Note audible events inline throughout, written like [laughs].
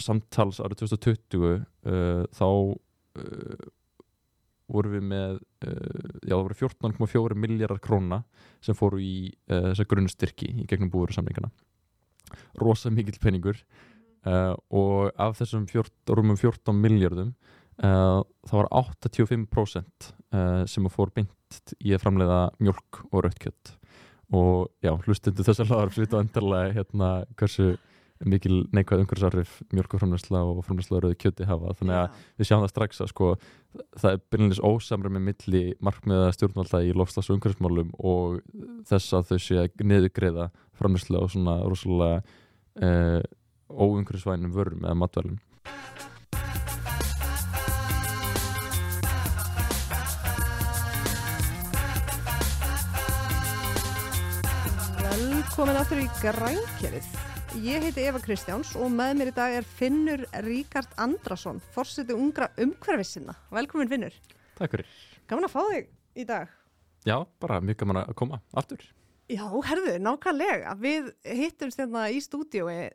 samtals árið 2020 uh, þá uh, vorum við með uh, já það voru 14,4 miljardar króna sem fóru í þessa grunnstyrki í gegnum búuru samlingana rosa mikill peningur og af þessum rúmum 14 miljardum þá var 85% uh, sem fór beint í að framleiða mjölk og rautkjött og já, hlustundu þessar lagar svita endarlega hérna hversu mikil neikvæð umhverfisarif mjölkuframlæsla og framlæsla rauði kjöti hafa. Þannig að við sjáum það strax að sko það er byrjunis ósamri með milli markmiða stjórnvalda í lofslags og umhverfismálum og þess að þau sé að niðugreiða framlæsla og svona rosalega eh, óumhverfisvænum vörum eða matvælum Velkomin aftur í grænkerið. Ég heiti Eva Kristjáns og með mér í dag er Finnur Ríkard Andrason, fórseti ungra umhverfisinna. Velkomin Finnur. Takk fyrir. Gaman að fá þig í dag. Já, bara mjög gaman að koma aftur. Já, herðu, nákvæmlega. Við hittumst hérna í stúdiói,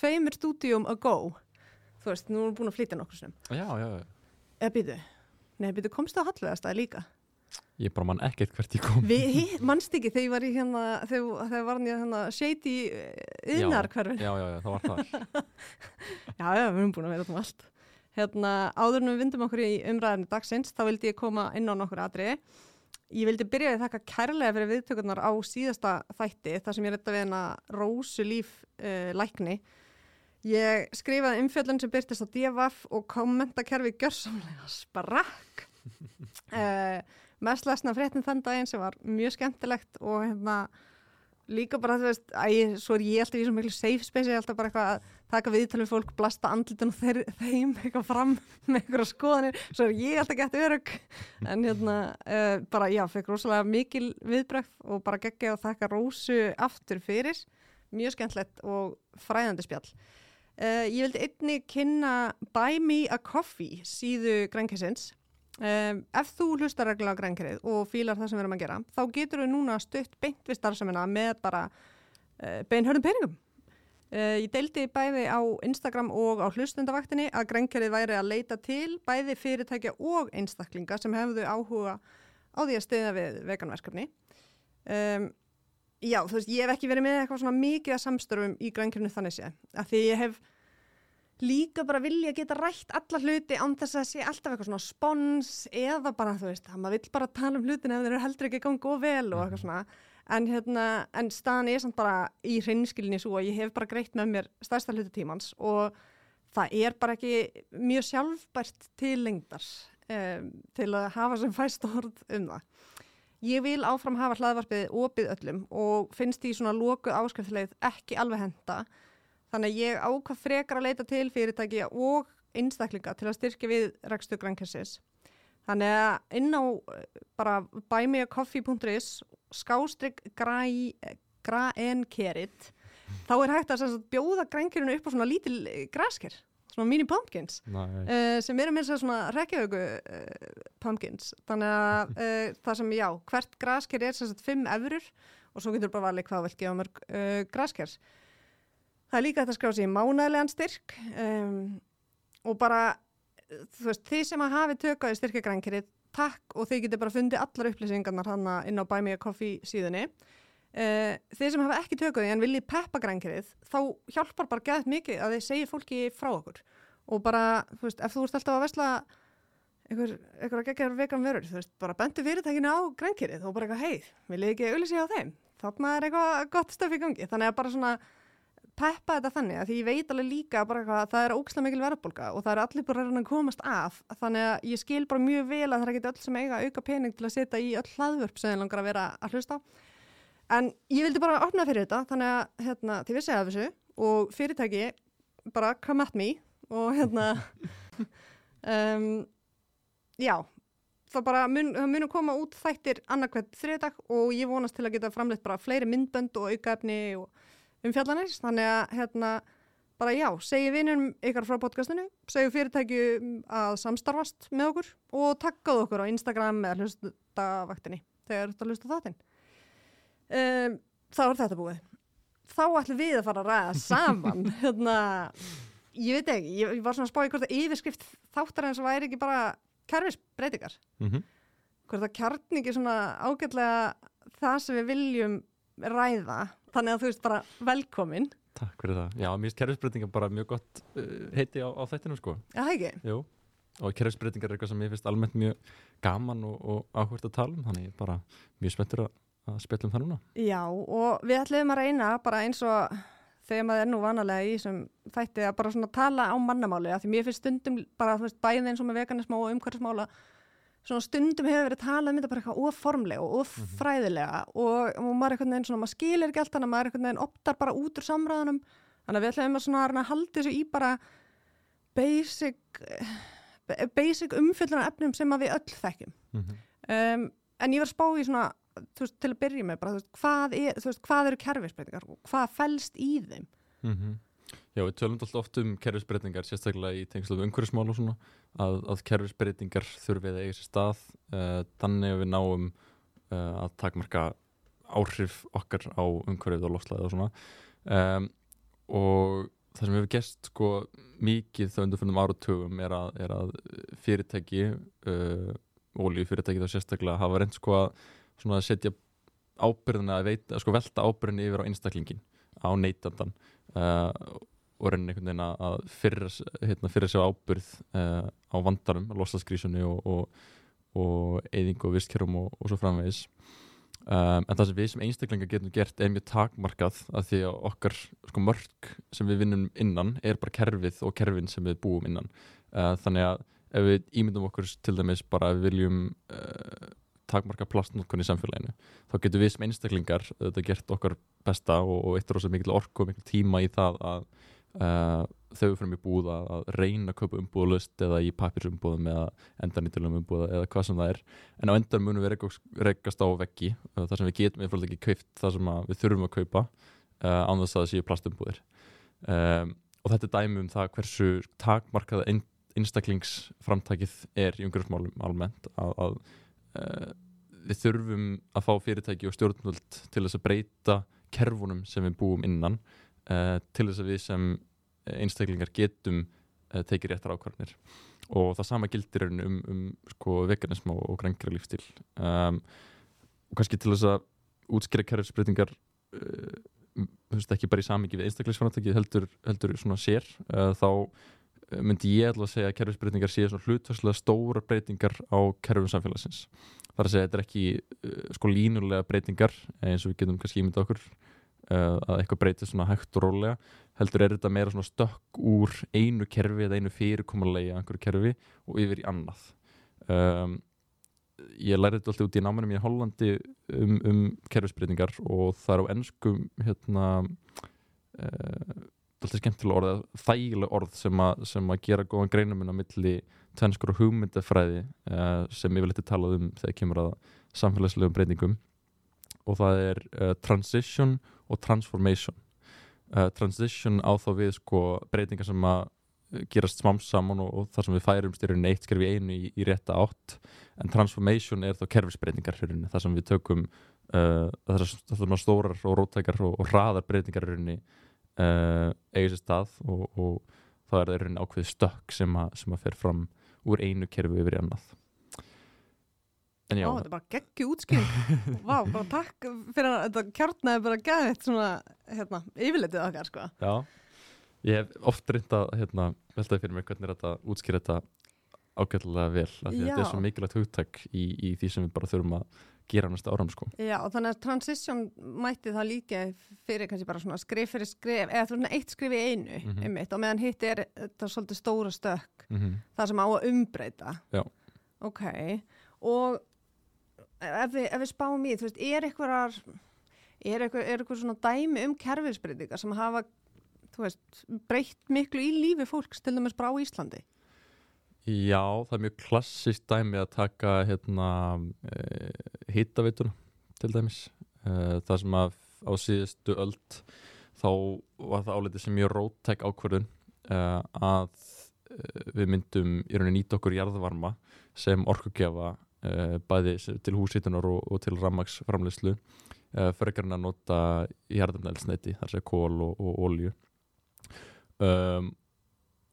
tveimur stúdióm ago. Þú veist, nú erum við búin að flytja nokkur sem. Já, já, já. Eða býtu. Nei, býtu, komstu á Hallveðastæði líka? Ég bara mann ekkert hvert ég kom. Við mannst ekki þegar ég var í hérna, þegar, þegar var í hérna shady yðnarkverfi. Já, já, já, það var það. [laughs] já, já, við erum búin að vera um allt. Hérna, áður en við vindum okkur í umræðinu dagsins, þá vildi ég koma inn á nokkur atriði. Ég vildi byrja að þakka kærlega fyrir viðtökurnar á síðasta þætti, þar sem ég retta við hérna Rósu líf uh, lækni. Ég skrifaði umfjöldun sem byrtist á DFF og kommentakerfi gjörsamlega sprakk. [laughs] mest lesna fréttin þann daginn sem var mjög skemmtilegt og hérna líka bara þú veist, æ, svo er ég alltaf í svo miklu safe space, ég er alltaf bara eitthvað að taka viðtalið fólk, blasta andlitun og þeir, þeim eitthvað fram með eitthvað skoðanir. Svo er ég alltaf gett örug en hérna, uh, bara já, fekk rosalega mikil viðbröð og bara geggja og þakka Rósu aftur fyrir. Mjög skemmtilegt og fræðandi spjall. Uh, ég vildi einni kynna Buy Me a Coffee síðu grænkessins Um, ef þú hlustar reglulega grænkerið og fílar það sem við erum að gera þá getur við núna stutt beint við starfsemina með bara uh, beinhörnum peningum. Uh, ég deildi bæði á Instagram og á hlustundavaktinni að grænkerið væri að leita til bæði fyrirtækja og einstaklinga sem hefðu áhuga á því að stiðja við veganverkefni um, já þú veist ég hef ekki verið með eitthvað svona mikið að samstörfum í grænkerinu þannig sé að því ég hef líka bara vilja geta rætt alla hluti án þess að sé alltaf eitthvað svona spons eða bara þú veist, það maður vill bara tala um hlutin ef þeir eru heldur ekki gangið og vel og eitthvað svona. En, hérna, en staðan er samt bara í hreinskilinni svo að ég hef bara greitt með mér stærsta hluti tímans og það er bara ekki mjög sjálfbært til lengdar um, til að hafa sem fæst orð um það. Ég vil áfram hafa hlaðvarpið opið öllum og finnst því svona lóku áskriftilegð ekki alveg henda Þannig að ég ákvað frekar að leita til fyrirtæki og einstaklinga til að styrkja við rækstu grænkessis. Þannig að inn á bara buymeacoffee.is skástrygg græenkerit þá er hægt að sagt, bjóða grænkirinu upp á svona lítil grasker, svona mini pumpkins uh, sem eru með svona rekjaugu uh, pumpkins. Þannig að uh, [laughs] það sem, já, hvert grasker er sagt, 5 eurur og svo getur bara valið hvað vel gefa mörg graskers. Það er líka að skrá sér í mánæðilegan styrk um, og bara þú veist, þið sem að hafi tökkaði styrkjagrænkerið, takk og þið getur bara fundið allar upplýsingarnar hann inn á Buy Me a Coffee síðunni. Uh, þið sem hafa ekki tökkaði en viljið peppa grænkerið, þá hjálpar bara gæðt mikið að þið segir fólki frá okkur og bara, þú veist, ef þú ert alltaf að vesla einhver, einhver að gegja vegan verður, þú veist, bara bentu fyrirtækinu á grænkerið og bara eitthvað, hei, viljið ekki auðvitað á þeim? Þarna er eitthvað gott stöf í gangi, þannig að bara svona peppa þetta þannig að því ég veit alveg líka að það er ókslega mikil verðbólka og það er allir bara að komast af. Þannig að ég skil bara mjög vel að það er ekki öll sem eiga auka pening til að setja í öll hlaðvörp sem þið langar að vera að hlusta en ég vildi bara opna fyrir þetta þannig að hérna, til við segja þessu og fyrirtæki bara come at me og hérna [laughs] um, já það bara mun, það mun að koma út þættir annarkvæmt þriðdag og ég vonast til að geta framleitt bara fleiri myndbönd og aukaefni og umfjallanir, þannig að hérna, bara já, segi vinnum ykkar frá podcastinu, segi fyrirtæki að samstarfast með okkur og takkað okkur á Instagram eða hlustavaktinni þegar þú ert að hlusta þáttinn. Um, þá er þetta búið. Þá ætlum við að fara að ræða saman [laughs] hérna ég veit ekki, ég, ég var svona að spá í hvort að yfirskrift þáttar eins og væri ekki bara kerfisbreytingar. Mm hvort að kjarningi svona ágætlega það sem við viljum ræða þannig að þú veist bara velkomin Takk fyrir það. Já, mér finnst kerfisbreytingar bara mjög gott uh, heiti á, á þættinu sko. Já, það ekki? Jú. Og kerfisbreytingar er eitthvað sem mér finnst almennt mjög gaman og, og áhvert að tala um. Þannig ég er bara mjög spenntur að, spjalla um það núna. Já, og við ætlum að reyna bara eins og þegar maður er nú vanalega í sem þætti að bara svona tala á mannamáli af því mér finnst stundum bara, þú veist, bæðið eins og með veganism og umhverfismála svona stundum hefur verið talað um þetta bara eitthvað oformlega og ofræðilega og, og maður er einhvern veginn svona, maður skilir ekki allt þannig að maður er einhvern veginn optar bara út úr samræðunum. Þannig að við ætlum að svona halda þessu í bara basic basic umfyllunar efnum sem að við öll þekkjum. Mm -hmm. um, en ég var að spá í svona þú veist, til að byrja með bara, þú veist, hvað, er, þú veist, hvað eru kerfisbreytingar og hvað fælst í þeim? Já, við tölum alltaf oft um kerfisbreytingar, sérstaklega í tengslu við umhverfismál og svona, að, að kerfisbreytingar þurfið eiga sér stað. Uh, þannig að við náum uh, að takmarka áhrif okkar á umhverfið og lofslæði og svona. Um, og það sem hefur gest sko mikið þá undarfundum áratugum er að, er að fyrirtæki ólíufyrirtæki þá sérstaklega hafa reynd sko að setja ábyrðina að veita, sko velta ábyrðin yfir á einstaklingin á neytandan uh, og reyna einhvern veginn að- fyrir, hérna, fyrir sér ábyrð uh, á vandarum, lostaskrísunni og, og, og eyðingu og og, svo framvegis. Um, en það sem við sem einstaklingar getum gert er mjög takmarkað að því að okkar sko, mörk sem við vinnum innan er bara kerfið og kerfin sem við búum innan. Uh, þannig að ef við ímyndum okkur til dæmis bara að við viljum uh, takmarka plastnótkun í samfélaginu þá getum við sem einstaklingar þetta gert okkar besta og, og eittur rosa mikil orku og mikil tíma í það að uh, þau fyrir mig búið að, reyna að kaupa umbúðalust eða í papirsumbúðum eða endanýttilum umbúða eða hvað sem það er. En á endan munum við rekast á veggi uh, þar sem við getum einfalda ekki kaupt það sem við þurfum að kaupa uh, án þess að það séu plastumbúðir. Um, og þetta er dæmi um það hversu takmarkað ein, einstaklingsframtakið er í umhverfsmálum almennt að, að við þurfum að fá fyrirtæki og stjórnvöld til þess að breyta kerfunum sem við búum innan uh, til þess að við sem einstaklingar getum uh, tekið réttar ákvarðanir. Og það sama gildir rauninni um, um sko, veganism og, og grængra lífstil um, og kannski til þess að útskýra kerfisbreytingar uh, veist, ekki bara í samingi við einstaklingsframtæki heldur, heldur svona sér þá myndi ég alveg að segja að kerfisbreytingar séu svona hlutværslega stóra breytingar á kerfum samfélagsins. Þar að segja þetta er ekki uh, sko línulega breytingar eins og við getum kannski ímynda okkur uh, að eitthvað breytir svona hægt og rólega heldur er þetta meira svona stökk úr einu kerfi eða einu fyrirkomulegi að einhverju kerfi og yfir í annað. Um, ég lærði þetta alltaf út í námanum í Hollandi um, um kerfisbreytingar og það er á ennskum hérna uh, alltaf skemmtilega orð þægileg orð sem, a, sem að gera góðan greinum á milli tvenskur og hugmyndafræði uh, sem yfirleitt er talað um þegar kemur að samfélagslegum breytingum og það er uh, transition og transformation. Uh, transition á þá við sko breytingar sem að gerast smám saman og, og þar sem við færum styrjun eitt skerfi einu í, í rétta átt. En transformation er þá kerfisbreytingar í þar sem við tökum uh, þessar þessar stórar og rótækar og, og hraðar breytingar í rauninni uh, eigi sér stað og, og er það í rauninni ákveðið stökk sem, að, sem að fer fram úr einu kerfi yfir í annað en já, Ó, þetta er bara geggju útskýring [laughs] Vá, bara takk fyrir að þetta kjarnaði bara gæðið svona, hérna, yfirleitið okkar, sko já ég hef oft reynd að hérna, veltaði fyrir mig hvernig er þetta útskýra þetta ágætlega vel þetta er svo mikilvægt hugtak í, í því sem við bara þurfum að gera næsta áram sko. Já, og þannig að transition mætti það líka fyrir kannski bara svona skrif fyrir skrif eða svona eitt skrif í einu Mhm. einmitt, og meðan hitt er þetta svolítið stóra stökk mm -hmm. það sem á að umbreyta Já. ok, og ef við, ef við spáum í þú veist, er eitthvað er eitthvað, svona dæmi um kerfisbreytingar sem hafa þú veist, breytt miklu í lífi fólks til dæmis bara á Íslandi? Já, það er mjög klassist dæmi að taka hérna e, hittaveituna til dæmis. E, það sem að á síðustu öld þá var það álítið sem mjög rótæk ákvörðun e, að e, við myndum í rauninni nýta okkur jarðvarma sem orkugjafa bæði sem- til húsítunar og, og til rammagsframleyslu e, frekar en að nota jarðarnælsneiti, þar sé kól og, og olju um,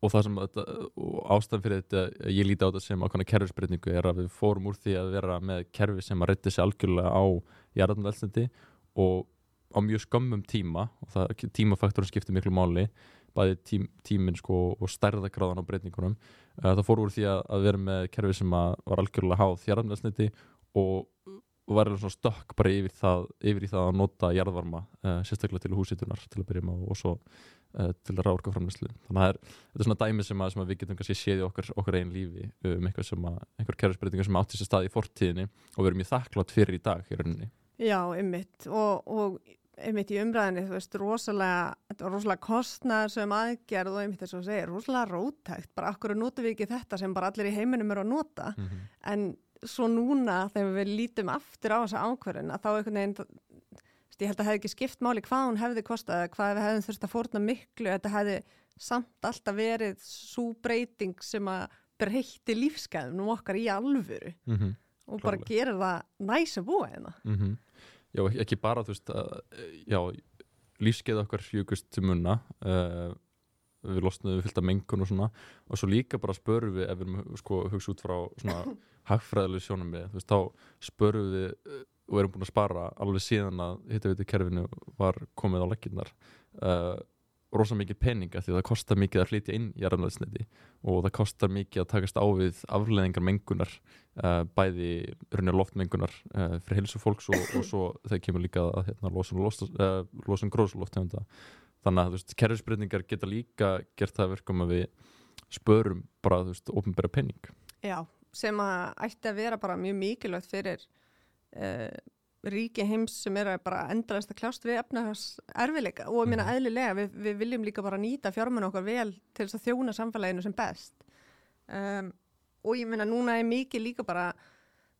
og það sem þetta, og ástæðan fyrir þetta ég líti á þetta sem ákvæmna kerfisbreytingu er að við fórum úr því að vera með kerfi sem að reyndi sig algjörlega á jarðanveldsindi og á mjög skömmum tíma og það, tímafaktorinn skiptir miklu máli bæði tím, tíminn sko og stærðagráðan á breytingunum. Uh, það fór úr því að, að vera með kerfi sem var algjörlega háð jarðanveldsindi og, var alveg svona stökk bara yfir, það, yfir í það að nota jarðvarma uh, sérstaklega til húsitunar til að byrja með og svo uh, til ráðorkaframlæslu þannig að er, þetta er svona dæmi sem, að, sem að við getum kannski séð í okkar, okkar einn lífi um eitthvað sem að, einhver kerfisbreytingar sem átti sér stað í fortíðinni og við erum mjög þakklátt fyrir í dag í rauninni. Já, ymmit og, og einmitt í umræðinni, þú veist, rosalega, þetta var rosalega kostnæðar sem aðgerð og einmitt þess að segja, rosalega rótækt, bara akkur notum við ekki þetta sem bara allir í heiminum eru að nota, mm -hmm. en svo núna þegar við lítum aftur á þessa ákverðin að þá einhvern veginn, ég held að það hefði ekki skipt máli hvað hún hefði kostað hvað við hefðum þurft að fórna miklu, þetta hefði samt alltaf verið svo breyting sem að breytti lífskeiðum okkar í alvöru Mm -hmm. og bara gerir það næs að búa hérna. Mm Já, ekki- bara, þú veist, að, já, lífskeið okkar júkust til munna, uh, við losnaðum við fyllt af mengun og svona, og svo líka bara spörum við, ef við erum sko hugsa út frá svona [laughs] hagfræðilegu sjónum við, þú veist, þá spörum við uh, og erum búin að spara alveg síðan að hittaveitu kerfinu var komið á legginnar uh, rosa mikið peninga því að það kostar mikið að flytja inn í jarðanvæðsneti og það kostar mikið að takast á við afleðingar mengunar uh, bæði raunar loftmengunar uh, fyrir heilsu fólks og, og svo þegar kemur líka að hérna, losun, uh, losun gróðslofttegunda þannig að kerfisbreytingar geta líka gert það að verkum að við spörum bara, ofnbæra penning Já, sem að ætti að vera bara mjög mikilvægt fyrir ríki heims sem er að bara endrast að kljást við efnahars erfileika og ég meina Mhm. eðlilega við, við viljum líka bara nýta fjármenn okkar vel til þess að þjóna samfélaginu sem best um, og ég meina núna er mikið líka bara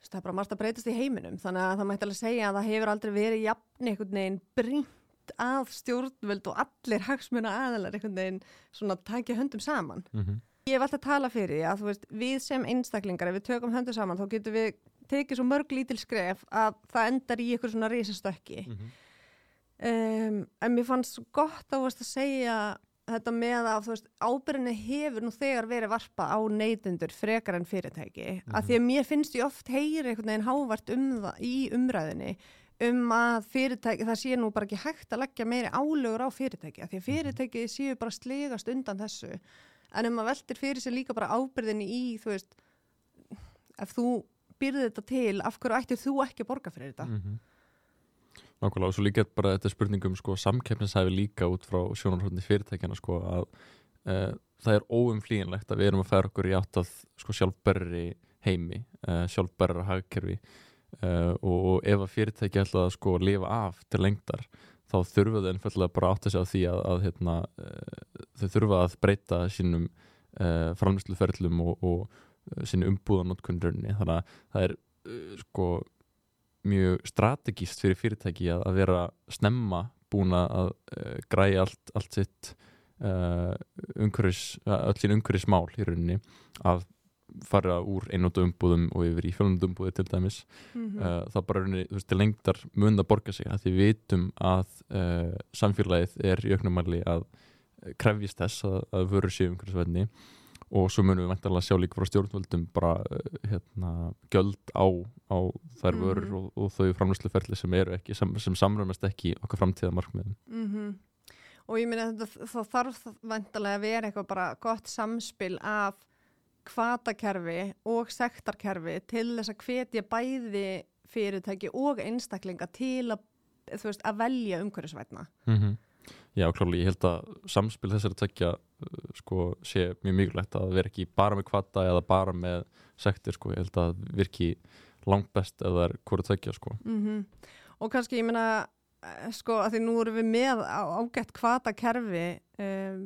það er bara margt að breytast í heiminum þannig að það mætti alveg segja að það hefur aldrei verið jafn einhvern veginn brínt að stjórnvöld og allir hagsmuna aðalar einhvern veginn svona takja höndum saman mm -hmm. Ég hef alltaf talað fyrir því að veist, við sem einstaklingar, ef við tökum höndu saman, þá getum við tekið svo mörg lítil skref að það endar í ykkur svona risastökki. Mhm. Um, en mér fannst svo gott á veist, að segja þetta með að ábyrðinni hefur nú þegar verið varpa á neytendur frekar en fyrirtæki. Mm Mhm. Að því að mér finnst ég oft heyri einhvern veginn hávart um það í umræðinni um að fyrirtæki, það sé nú bara ekki hægt að leggja meiri álögur á fyrirtæki af því að fyrirtæki séu bara slegast undan þessu en um að veltir fyrir sig líka bara ábyrðinni í, þú veist ef þú byrði þetta til af hverju ættir þú ekki að borga fyrir þetta? Mm Nákvæmlega og svo líka bara þetta er spurning um sko, samkeppnishæfi líka út frá sjónarhóttni fyrirtækjana sko, að uh, það er óumflýjanlegt að við erum að færa okkur í átt að sko, sjálfberri heimi, uh, sjálfberra hagkerfi uh, og, og ef að fyrirtæki ætla að sko, lifa af til lengdar þá þurfa þau ennfallega bara átt að segja á því að, að hérna, þau þurfa að breyta sínum framlýsluferlum og, og sinni umbúðanótkunn þannig að það er uh, sko mjög strategíst fyrir fyrirtæki að, að vera snemma búin að uh, græja allt, allt sitt uh, umhverfis, öll sín umhverfismál í rauninni að fara úr einnóta umbúðum og yfir í fjölnóta umbúði til dæmis. Mm uh, það bara rauninni, þú veist, til lengdar mun að borga sig að því við vitum að samfélagið er í auknumæli að krefjist þess að, að vörur séu umhverfisvenni og svo munum við vantarlega sjá líka frá stjórnvöldum bara uh, hérna, gjöld á, á þær vörur Mhm. og, og þau framlösluferli sem eru ekki, sem, sem samrömmast ekki okkar framtíðamarkmiðum -hmm. og ég meina þetta þá þarf vantarlega að vera eitthvað bara gott samspil af kvatakerfi og sektarkerfi til þess að hvetja bæði fyrirtæki og einstaklinga til að, veist, að velja umhverfisvætna mm -hmm. Já, klálega, ég held að samspil þessari tekja sko, sé mjög mikilvægt að vera ekki bara með kvata eða bara með sektir, sko, ég held að virki langt best eða er hvort tekja, sko. Mm og kannski ég meina eh, sko að því nú erum við með ágætt kvatakerfi um,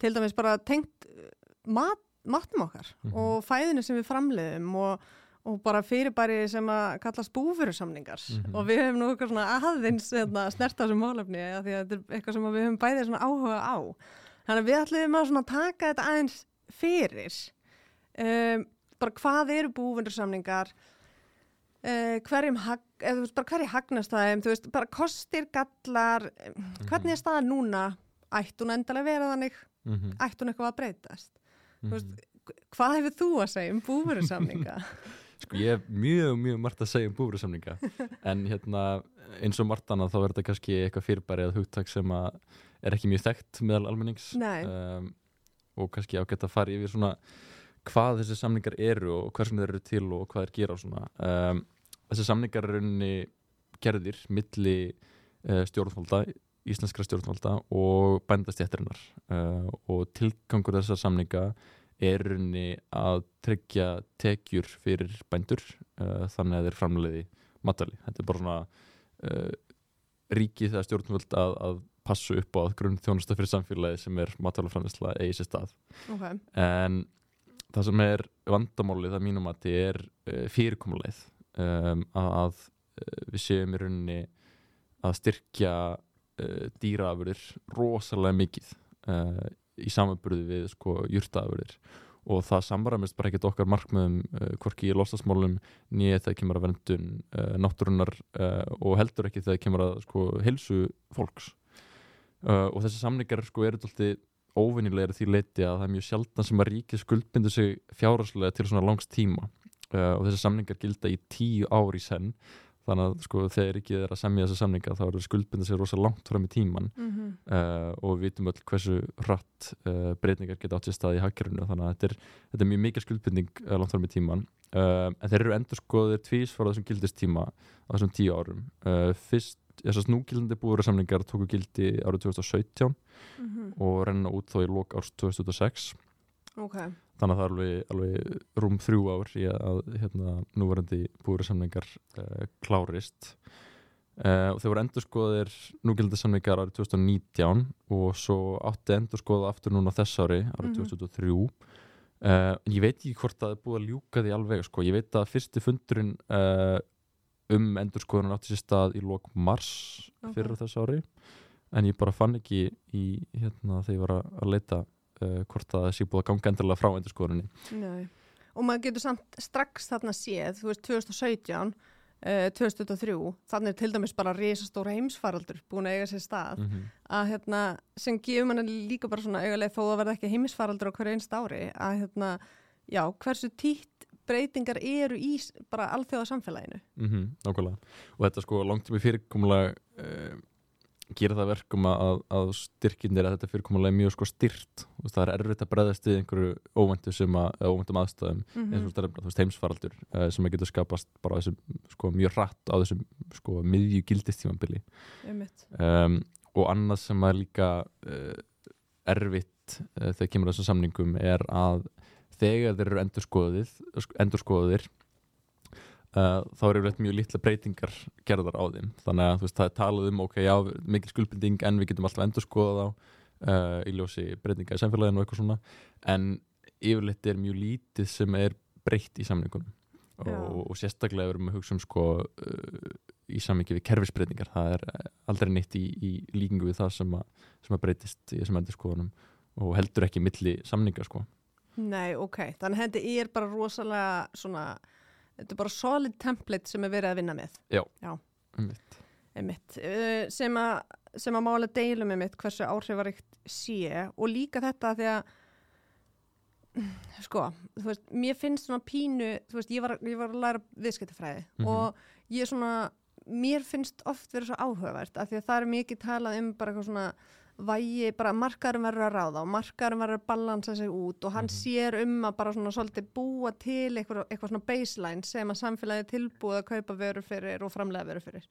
til dæmis bara tengt eh, mat, matum okkar Mhm. og fæðinu sem við framleiðum og, og bara fyrirbæri sem að kallast búfyrirsamningar Mhm. og við hefum nú eitthvað svona aðeins hérna, snert á þessum málefni því að þetta er eitthvað sem við hefum bæðið svona áhuga á þannig að við ætlum að svona taka þetta aðeins fyrir. Um, bara hvað eru búfyrirsamningar Uh, hverjum eða þú veist bara hverju hagnast það þeim, þú veist bara kostir, gallar um, hvernig er staðan núna? Ætti hún endalega vera þannig? Mm ætti hún eitthvað að breytast? -hmm. veist, hvað hefur þú að segja um búverusamninga [laughs] Sko ég hef mjög, mjög margt að segja um búfrisamninga [laughs] en hérna eins og margt annað þá er þetta kannski eitthvað fyrirbæri eða hugtak sem að er ekki mjög þekkt meðal almennings. Um, og kannski ágætt að fara yfir svona hvað þessi samningar eru og hvers vegna þeir eru til og hvað þeir gera og svona. Um, þessi samningar eru unni gerðir milli uh, stjórnvalda íslenskra stjórnvalda og bændastjættarinnar uh, og tilgangur þessar samninga er unni að tryggja tekjur fyrir bændur uh, þannig að þeir framleiði matali. Þetta er bara svona uh, ríkið þegar stjórnvöld að, að passa upp á grunn þjónusta fyrir samfélagi sem er matalaframleysla eigi sér stað. okay. En það sem er vandamálið að mínum að þetta er uh, fyrirkomuleið um, að uh, við séum í rauninni að styrkja uh, dýraafurðir rosalega mikið uh, í samanburði við sko jurtaafurðir. Og það samræmist bara ekkert okkar markmiðum uh, hvorki í lostasmálum nýja þegar kemur að verndun uh, náttúrunar uh, og heldur ekki þegar kemur að sko heilsu fólks. Og þessi samningar sko eru alltaf óvinnilegir því leiti að það er mjög sjaldan sem að ríkið skuldbindur sig fjárhagslega til svona langs tíma. Og þessi samningar gilda í tíu ár í senn þannig að sko þegar er að semja þessa samninga þá eru skuldbindur sig rosa langt fram í tíman mm uh, og við vitum öll hversu hratt uh, breytingar geta átt sér stað í hagkerfinu þannig að þetta er, þetta er mjög mikið skuldbinding uh, langt fram í tíman en þeir eru endur skoðir tvís fara þessum gildistíma á þessum tíu árum. Fyrst, þessast núgildandi búurarsamningar tóku gildi árið 2017 -hmm. og renna út þá í lok árs 2006 ok, þannig að það er alveg, alveg rúm þrjú ár í að hérna, núverandi búurarsamningar uh, klárist uh, og þeir voru endurskoðir núgildandi samningar árið 2019 og svo átti endurskoða aftur núna þess ári árið Mhm. 2003 uh, ég veit ekki hvort það er búið að ljúka því alveg sko. ég veit að fyrsti fundurinn uh, um endurskoðun átti sér stað í lok mars Ok. fyrir þess ári en ég bara fann ekki í hérna þegar ég var að leita uh, hvort að það sé búið að ganga endilega frá endurskoðuninni. Nei. Og maður getur samt strax þarna séð þú veist 2017 uh, 2003, þannig er til dæmis bara risastóra heimsfaraldur búin að eiga sér stað mm -hmm. að hérna, sem gefur manni líka bara svona augalega þó að verða ekki heimsfaraldur á hverju einst ári að hérna, já, hversu títt breytingar eru í bara alþjóða samfélaginu Mm nákvæmlega. Og þetta sko langtími fyrirkomulega uh, gera það verkum að, að styrkinir að þetta fyrirkomulega er mjög sko styrt veist, það er erfitt að breðast við einhverju óvæntu sem að, óvæntum aðstæðum mm eins og þetta er veist, heimsfaraldur uh, sem að getur skapast bara á þessum sko mjög hratt á þessum sko miðju gildistímanbili um, og annað sem er líka uh, erfitt uh, þegar kemur að þessum samningum er að þegar þeir eru endurskoðið endurskoðir uh, þá eru yfirleitt mjög litla breytingar gerðar á þeim. Þannig að þú veist, það er talað um ok, já, mikil skuldbinding en við getum alltaf endurskoðað á uh, í ljósi breytinga í samfélaginu og eitthvað svona. En yfirleitt er mjög lítið sem er breytt í samningunum. Og, og sérstaklega erum við að hugsa um sko uh, í samingi við kerfisbreytingar það er eh, aldrei neitt í, í líkingu við það sem að, sem að breytist í þessum endurskoðunum og heldur ekki milli samninga sko. Nei, ok, þannig að þetta er bara rosalega svona, þetta er bara solid template sem er verið að vinna með Einmitt. einmitt, uh, sem að sem að mála deilum einmitt hversu áhrifaríkt sé og líka þetta því að sko, þú veist, mér finnst svona pínu, þú veist, ég var, ég var að læra viðskiptafræði Mhm. og ég svona, mér finnst oft verið svo áhugavert af því að það er mikið talað um bara eitthvað svona vægi, bara markaðurinn verður að ráða og markaðurinn verður að balansa sig út og hann Mhm. sér um að bara svona svolítið búa til eitthvað, eitthvað svona baseline sem að samfélagi tilbúið að kaupa vörur fyrir og framlega vörur fyrir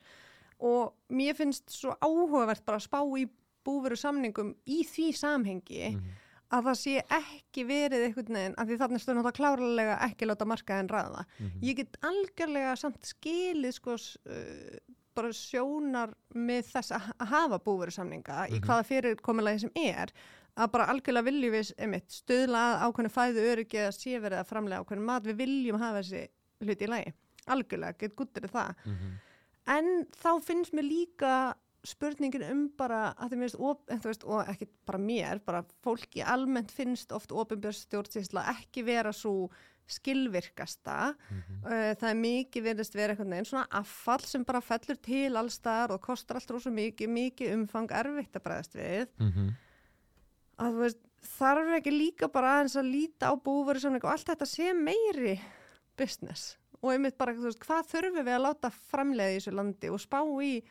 og mér finnst svo áhugavert bara að spá í búveru samningum í því samhengi Mhm. að það sé ekki verið einhvern veginn, af því þannig stöður náttúrulega klárlega ekki láta markaðin ráða. Mhm. Ég get algjörlega samt skilið sko uh, bara sjónar með þess að hafa búveru samninga í Mhm. hvaða fyrirkomulagi sem er að bara algjörlega viljum við einmitt, stöðla ákveðinu fæðu öryggi að sé verið að framlega ákveðinu mat, við viljum hafa þessi hluti í lagi. Algjörlega, get guttir það. Mhm. En þá finnst mér líka spurningin um bara að þú veist, og ekki bara mér, bara fólki almennt finnst oft ofinbjörnstjórnsýsla ekki vera svo skilvirkasta. Mhm. Uh, það er mikið verðist vera eitthvað neginn svona affall sem bara fellur til allstar og kostar alltaf rosa mikið, mikið umfang erfitt að bregðast við. Mhm. Að þú veist, þarf ekki líka bara aðeins að líta á búveru samning og allt þetta sé meiri business og einmitt bara, veist, hvað þurfum við að láta framleiða í þessu landi og spá í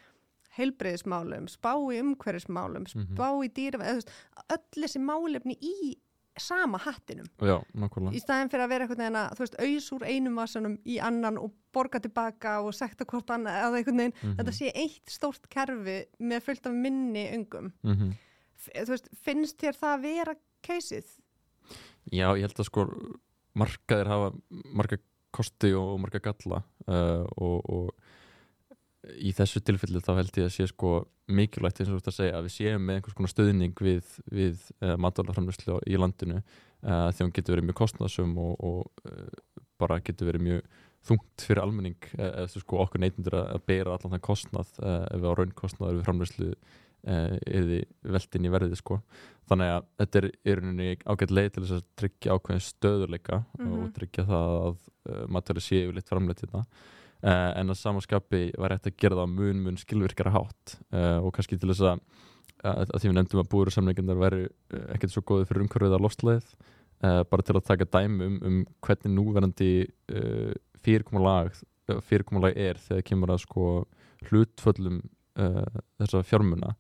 heilbreyðismálum, spá í umhverfismálum, Mhm. spá í veist, öll þessi málefni í sama hattinum Já, í staðin fyrir að vera eitthvað neginn að, þú veist, auðs úr einum vasanum í annan og borga tilbaka og sekta hvort annað eða eitthvað neginn, Mhm. þetta sé eitt stórt kerfi með fullt af minni ungum. Mhm. F þú veist, finnst þér það að vera keisið? Já, ég held að sko markaðir hafa marga kosti og marga galla uh, og, og í þessu tilfelli þá held ég að sé sko mikilvægt eins og þú ert að segja að við séum með einhvers konar stöðning við, við uh, matalaframlöslu í landinu uh, því hún getur verið mjög kostnasum og, og uh, bara getur verið mjög þungt fyrir almenning eða sko okkur neytundur að, bera allan þann kostnað ef við á raunkostnaður við framlöslu uh, er veldin í verðið sko þannig að þetta er í rauninni ágætt leið til þess að tryggja ákveðin stöðuleika Mhm. og tryggja það að matvæli séu yfirleitt framleitt hérna uh, en að samanskapi var hægt að gera það mun mun skilvirkara hátt. Uh, og kannski til þess að, að, að því við nefndum að búur samleikindar veru uh, ekkert svo góði fyrir umhverfið að lostleið uh, bara til að taka dæmi um, um hvernig núverandi fyrirkomulag fyrirkomulag er þegar kemur að sko hlutföllum þessa fjármuna.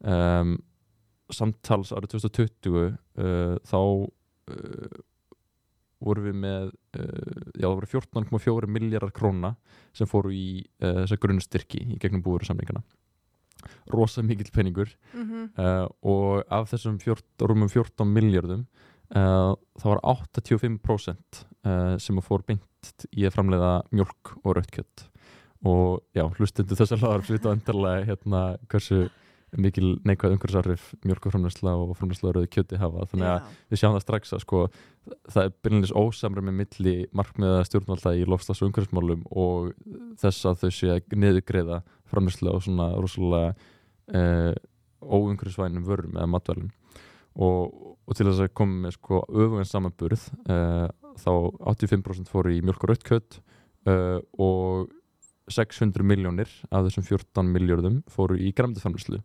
Um, samtals árið 2020 uh, þá vorum við með uh, já það voru 14,4 miljardar króna sem fóru í uh, þessa grunnstyrki í gegnum búverusamlingana rosa mikill peningur. Mm -hmm. uh, og af þessum 14, rúmum 14 miljardum uh, það var 85% uh, sem fór beint í að framleiða mjölk og rautkjött og já, hlustundu þess að hlaðar flytta endarlega hérna hversu mikil neikvæð umhverfisarif mjölkuframleysla og framleysla rauðu kjöti hafa. Þannig að við sjáum það strax að sko það er byrjanlega ósamri með milli markmiða stjórnvalda í lofslags og umhverfismálum og þess að þau sé að niðugreiða framleysla og svona rosalega uh, óumhverfisvænum vörum eða matvælum og, og til þess að koma með sko öfugin samanburð uh, þá 85% fóru í mjölk og rautt kjött uh, og 600 miljónir af þessum 14 miljardum fóru í græmdiframlýslu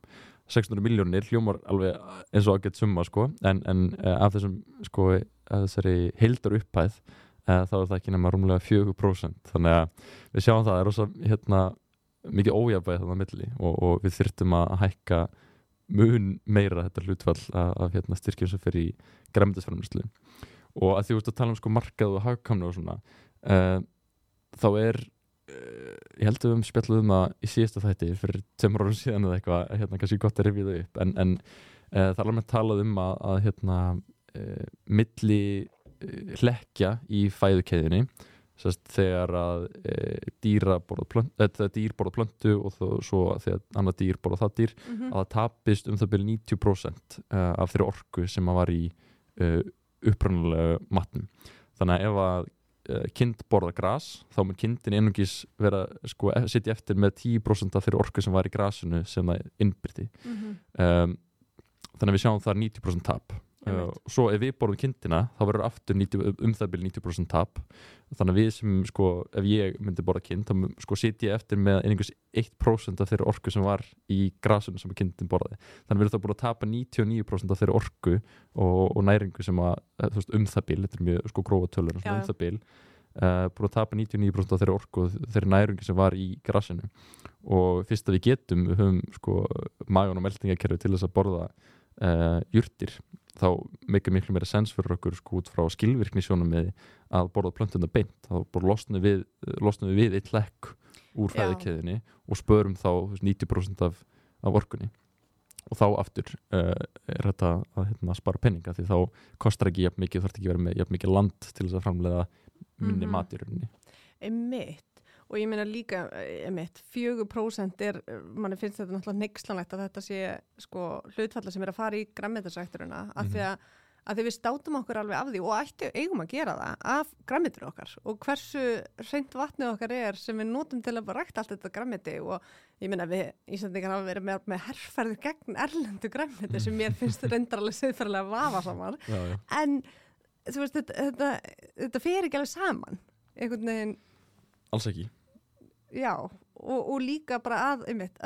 600 miljónir hljómar alveg eins og að geta summa sko en, en uh, af þessum sko þessari heildar upphæð uh, þá er það ekki nema rúmlega 4% þannig að við sjáum það er rosa hérna mikið ójafbæð þannig að milli og, og við þyrftum að hækka mun meira þetta hlutfall af, hérna, styrkjum sem fer í græmdiframlýslu og að því þú veist að tala um sko markað og hagkamna og svona uh, þá er ég held að við um spjalluðum að í síðasta þætti fyrir tveimur árum síðan eða eitthvað hérna kannski gott að rifja þau upp en, en uh, það er alveg talað um að, að hérna uh, milli uh, hlekja í fæðukeðinni sérst þegar að dýra borða plöntu, eða dýr borða plöntu og þó, svo þegar annað dýr borða það dýr Mhm. að það tapist um það byrja 90% uh, af þeirri orku sem að var í upprannulega matnum þannig að ef að uh, kind borða gras þá mun kindin einungis vera sko, e- sitja eftir með 10% af þeirri orku sem var í grasinu sem það innbyrti Mhm. um, þannig að við sjáum það er 90% tap uh, svo ef við borðum kindina þá verður aftur 90, um það byrja 90% tap. Þannig að við sem sko ef ég myndi borða kind þá sko sit ég eftir með einhvers 1% af þeirri orku sem var í grasinu sem kindin borði þannig að við erum þá búin að tapa 99% af þeirri orku og, og næringu sem að eh, veist, um það bil, þetta er mjög sko grófa tölur um það bil uh, búin að tapa 99% af þeirri orku og þeirri næringu sem var í grasinu. Og fyrst að við getum við höfum sko magan og meldingakerfi til þess að borða uh, jurtir þá meikir miklu meira sens fyrir okkur sko út frá skilvirkni sjónum með að borða plöntuna beint þá bara losnum við, losnum við eitt lekk úr Já. fæðukeðinni og spörum þá þú veist, 90% af, af orkunni og þá aftur uh, er þetta að hérna, spara penninga því þá kostar ekki jafn mikið, þarf ekki vera með jafn mikið land til þess að framleiða minni Mhm. mat í rauninni Einmitt. Og ég meina líka, eh, einmitt, 4% er, eh, manni finnst þetta náttúrulega neykslanlegt að þetta sé sko hlutfalla sem er að fara í græmmetarsektorina af því að, að því við státum okkur alveg af því og ætti eigum að gera það af græmmetur okkar. Og hversu reynd vatnið okkar er sem við notum til að rækta allt þetta græmmeti og ég meina við Íslandingar hafa verið með, með herrferði gegn erlendu græmmeti sem mér finnst reyndar alveg siðferðilega vafa saman. Já, já. en þú veist, þetta, þetta, þetta fer ekki alveg saman einhvern veginn. Alls ekki Já, og, og líka bara að, einmitt,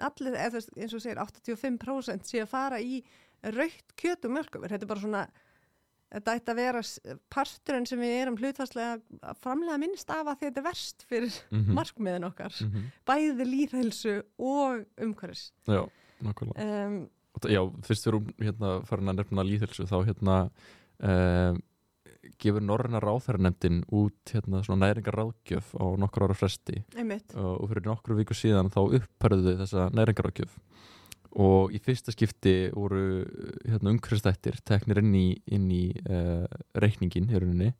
allir, eins og segir, 85% sé að fara í raukt kjöt og mjölkafur, þetta er bara svona þetta ætti að vera parturinn sem við erum hlutfastlega að framlega minnst af að þetta er verst fyrir Mhm. markmiðin okkar, Mhm. bæði líðhelsu og umhverfis Já, nákvæmlega um, Já, fyrst við erum hérna farin að nefna líðhelsu þá hérna um, gefur Norræna ráþæranemdin út hérna næringar ráðgjöf á nokkur ára fresti. Einmitt. Og fyrir nokkru viku síðan þá upphörðu þessa næringarákjöf og í fyrsta skipti voru hérna, umhverfstættir teknir inn í, inn í uh, reikningin í rauninni.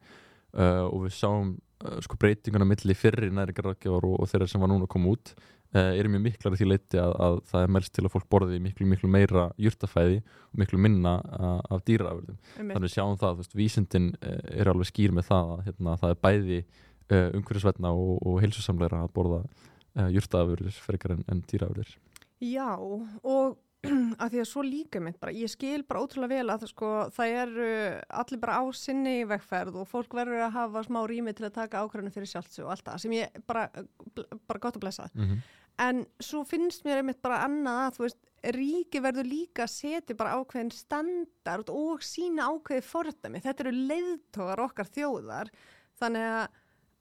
Uh, og við sáum uh, sko breytinguna milli fyrri næringarákjöfar og, og þeirra sem var núna að koma út eru mjög miklar að því leiti að, að það er mælst til að fólk borði miklu, miklu meira jurtafæði og miklu minna af dýraafurðum. Þannig við sjáum það, veist, vísindin uh, er alveg skýr með það að hérna, það er bæði uh, umhverfisvætna og, og heilsusamleira að borða jurtaafurðir frekar en, en dýraafurðir. Já, og [clears throat] að því að svo líka mitt bara, ég skil bara ótrúlega vel að sko, það eru allir bara á sinni vegferð og fólk verður að hafa smá rými til að taka ákvæðinu fyrir sjálfsög og allt það sem ég bara, bara gott að blessa. Mm -hmm. En svo finnst mér einmitt bara annað að þú veist, ríki verður líka að setja bara ákveðin standard og sína ákveði fordæmi, þetta eru leiðtógar okkar þjóðar. Þannig að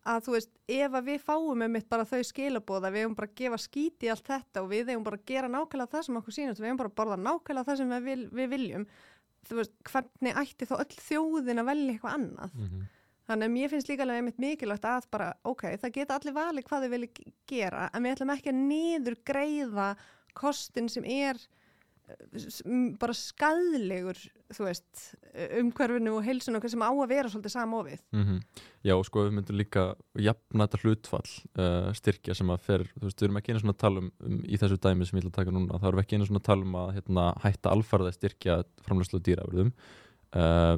að þú veist, ef að við fáum einmitt bara þau skilabóða, við hefum bara að gefa skíti allt þetta og við hefum bara að gera nákvæmlega það sem okkur sínast, við hefum bara að borða nákvæmlega það sem við, við viljum þú veist, hvernig ætti þá öll þjóðin að velja eitthvað annað? Mhm. Þannig að mér finnst líka alveg einmitt mikilvægt að bara, ok, það geta allir valið hvað þau vilja gera, en við ætlum ekki að niður greiða kostin sem er eh, bara skadlegur, þú veist, umhverfinu og heilsun okkar sem á að vera svolítið samofið. Mhm. Já, og sko við myndum líka jafna þetta hlutfall uh, styrkja sem að fer, þú veist, við erum ekki einu svona að tala um, um í þessu dæmi sem ég ætla að taka núna, þá erum við ekki einu svona að tala um að hérna, hætta alfarða styrkja framlæslu dýraafurðum uh,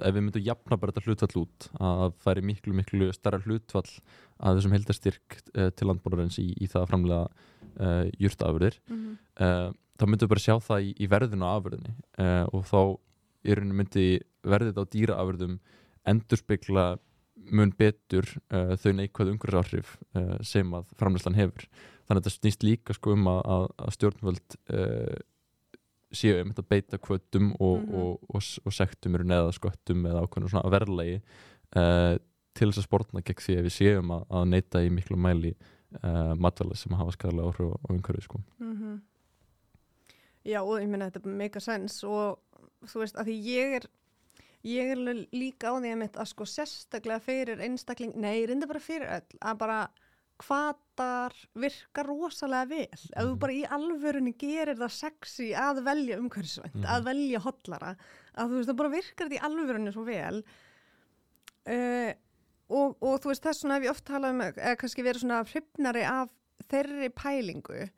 ef við myndum jafna bara þetta hlutfall út að það færi miklu, miklu starra hlutfall að þessum heldastyrk uh, til landbúrarins í, í það að framlega uh, jurtaafurðir uh, þá myndum við bara sjá það í, í verðinu á afurðinni og þá í rauninu myndi verðið á dýraafurðum endurspegla mun betur þau neikvæð umhverfisáhrif uh, sem að framleyslan hefur. Þannig að þetta snýst líka sko um að, að, stjórnvöld séu um þetta beita kvötum og, Mhm. og, og, og sektum eru neða sköttum eða ákveðinu svona verðlegi uh, til þess að sportna gegn því að við séum að, að neita í miklu mæli uh, matvæli sem hafa skadalega áhrif á, á umhverfi sko. Mm Já, og ég meina þetta er mega sens og þú veist, að því ég er ég er líka á því að mitt að sko sérstaklega fyrir einstakling nei, reynda bara fyrir öll, að bara hvatar virka rosalega vel, ef þú Mhm. bara í alvörunni gerir það sexy að velja umhverfisvænt, Mhm. að velja hotlara að þú veist, það bara virkar þetta í alvörunni svo vel uh, og, og þú veist, þess vegna hef ég oft talað um, eða kannski verið svona hrifnari af þeirri pælingu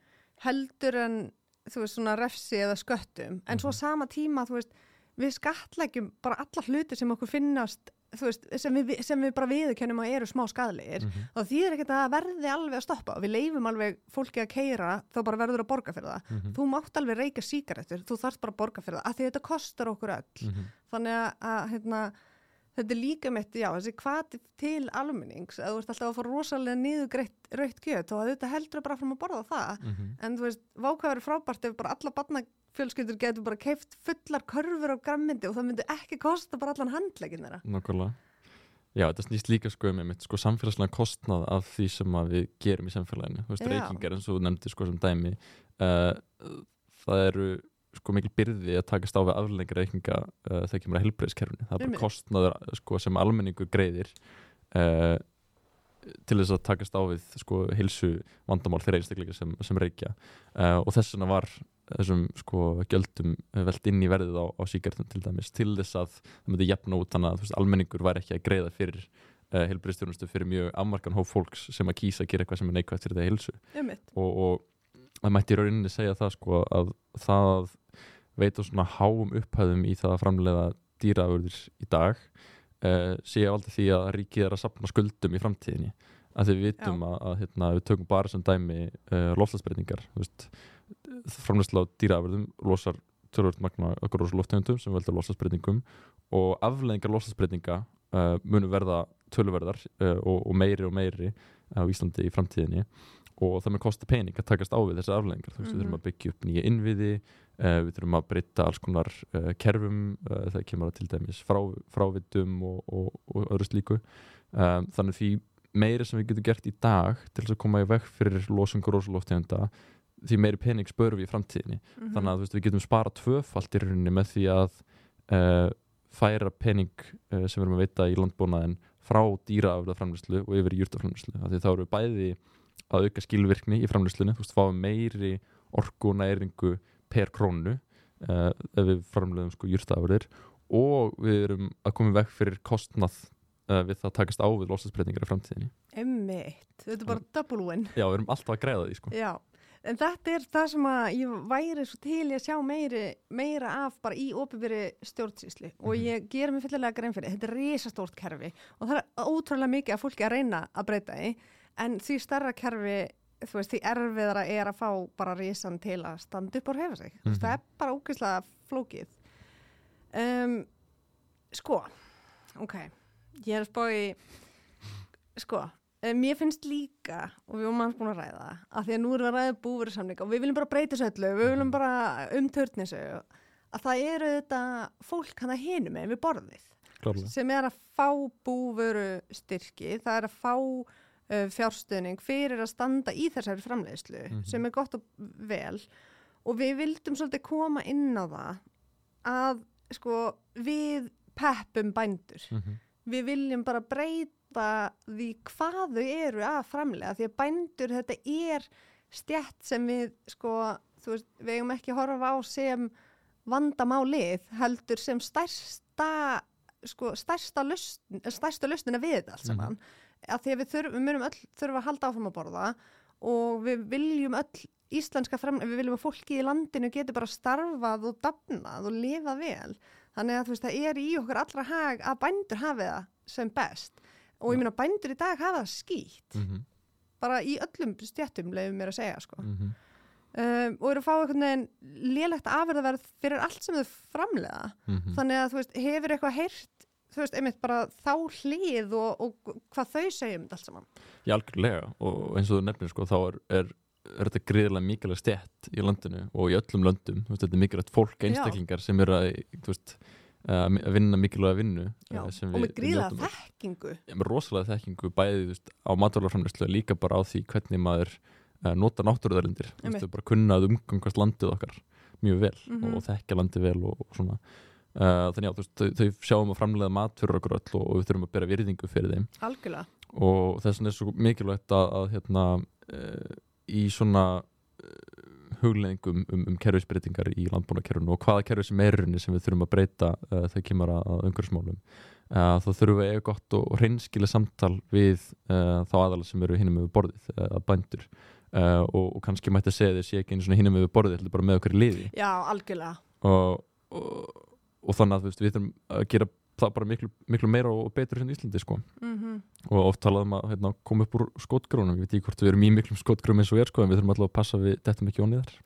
heldur en þú veist svona refsi eða sköttum en svo á Mhm. sama tíma þú veist við skattleggjum bara alla hluti sem okkur finnast veist sem við, sem við bara viðurkennum að eru smá skadlegir -hmm. og því er ekkert að verði alveg að stoppa við leifum alveg fólki að keira þá bara verður að borga fyrir það Mhm. þú mátt alveg reykja síkaretur, þú þarft bara að borga fyrir það af því þetta kostar okkur öll Mhm. þannig að, að hérna, þetta er líka mitt, já, þessi hvati til almennings, að þú ert alltaf að fá rosalega niðugreitt raukt kjöt og þetta heldur bara fram að borða það. Mhm. en þú veist, vákvað verið frábært ef bara alla barnafjölskyldur getur bara keift fullar körfur á grammindi og það myndi ekki kosta bara allan handlegin þeirra. Nákvæmlega. Já, þetta snýst líka sko um einmitt, sko, samfélagslega kostnað af því sem við gerum í samfélaginu. Þú veist, reykingar eins og nefndi sko sem dæmi uh, það eru sko mikil byrði að takast á við aflengar reykinga uh, þegar kemur að helbreyðskerfinu það er bara kostnaður sko, sem almenningur greiðir uh, til þess að takast á við sko hilsu vandamál þeirra einstakleika sem, sem reykja. Uh, og þess vegna var þessum sko gjöldum velt inn í verðið á, á síkertum til dæmis til þess að það myndi jafna út þannig að veist, almenningur væri ekki að greiða fyrir heilbreyðstjónustu fyrir mjög afmarkan hóf fólks sem að kýsa að gera eitthvað sem er neikvægt fyrir þetta hilsu og, og það mætti í rauninni segja það sko að það að veita svona háum upphæðum í það að framleiða dýraafurðir í dag uh, sé aldrei því að ríkið er að sapna skuldum í framtíðinni. Að við vitum að, að hérna, við tökum bara sem dæmi uh, lofslagsbreytingar framleiðsla á dýraafurðum losar tölvöld magna okkur rosa loftegundum sem veldur lofslagsbreytingum og afleðingar lofslagsbreytinga uh, munu verða tölverðar og, og meiri og meiri á Íslandi í framtíðinni og það með kosta pening að takast á við þessar afleðingar þú veist, við Mhm. þurfum að byggja upp nýja innviði uh, við þurfum að breyta alls konar uh, kerfum uh, það kemur að til dæmis frá, frávitum og, og, og öðru slíku um, þannig því meiri sem við getum gert í dag til þess að koma í veg fyrir losungur og loftegunda því meiri pening spörum við í framtíðinni Mhm. þannig að veist, við getum spara tvöfalt í rauninni með því að færa pening sem við erum að veita í landbúnaðin frá dýraaflega og yfir júrtaframlýslu þá erum við bæði að auka skilvirkni í framlýslunni, þú veist, fáum meiri orku og næringu per krónu uh, ef við framleiðum sko júrtaflir og við erum að koma veg fyrir kostnað uh, við það að takast á við losasbreytingar í framtíðinni. Einmitt, þetta er bara double win. Já, við erum alltaf að græða því sko. Já, en þetta er það sem að ég væri svo til að sjá meiri, meira af bara í opinveri stjórnsýslu. Og Mhm. ég ger mér fyllilega grein fyrir, þetta er risastórt kerfi. Og það er ótrúlega mikið að fólki að reyna að breyta því, en því starra kerfi, þú veist, því erfiðara er að fá bara risan til að standa upp og hefa sig, veist, Mhm. það er bara ógeðslega flókið um, Sko, ok ég er í sko, eh, mér finnst líka og við vorum aðeins búin að ræða að því að nú erum við að ræða búverðarsamning og við viljum bara breyta þessu öllu, við viljum bara umtörn þessu að það eru þetta fólk hann að hinu með við borðið Klárlega. sem er að fá búveru styrki, það er að fá fjárstuðning fyrir að standa í þessari framleiðslu Mhm. sem er gott og vel og við vildum svolítið koma inn á það að sko við peppum bændur Mm -hmm. við viljum bara breyta því hvað þau eru að framlega því að bændur þetta er stjætt sem við sko, veist, við eigum ekki að horfa á sem vandamálið heldur sem stærsta sko, stærsta lustn, stærsta lustnina við allt saman mm að því að við, þurf, við munum öll þurfa að halda áfram að borða og við viljum öll íslenska framlega, við viljum að fólki í landinu geti bara starfað og dafnað og lifað vel þannig að veist það er í okkur allra hag að bændur hafi það sem best og ég meina bændur í dag hafa það skýtt Mm -hmm. bara í öllum stjættum leiðum mér að segja sko. Mm -hmm. um, og eru að fá einhvern veginn lélegt afverðaverð fyrir allt sem þau framlega Mhm. þannig að þú veist, hefur eitthvað heyrt þú veist, einmitt bara þá hlið og, og hvað þau segjum þetta allt saman. Já, algjörlega. Og eins og þú nefnir sko þá er, er, er þetta gríðilega mikilvæg stjætt í landinu og í öllum löndum. Þú veist, þetta er mikilvægt fólk, einstaklingar sem eru að, þú veist, að vinna mikilvæga vinnu Já, eh, og með við gríða njótum. öll. þekkingu. Já, með rosalega þekkingu bæði þú veist, á matvælarframleyslu líka bara á því hvernig maður uh, nota þú Einmitt. veist, bara kunna að umgangast landið okkar mjög vel Mhm. og þekkja landið vel og, og svona uh, þannig veist, þau, þau sjáum að framlega mat fyrir okkur öll og, og við þurfum að bera virðingu fyrir þeim. Algjörlega. Og þess vegna er svo mikilvægt að, að hérna, uh, í svona uh, hugleðingum um, um kerfisbreytingar í landbúnakerfinu og hvaða kerfi sem er sem við þurfum að breyta þegar kemur að, að umhverfismálum uh, þá þurfum við eiga gott og, reynskila samtal við þá aðalega sem eru hinum með borðið, að bændur. Og, og kannski mætti að segja þessi ekki einu svona hinum með borðið, heldur bara með okkur í liði. Já, algjörlega. Og, og, þannig að veist, við þurfum að gera það bara miklu, miklu meira og betur hérna í Íslandi sko. Mm og oft talaðum að hérna, koma upp úr skotgrónum, ég veit ekki hvort við erum í miklum skotgrónum eins og er sko, en við þurfum alltaf að passa við þetta mikið onnið þar.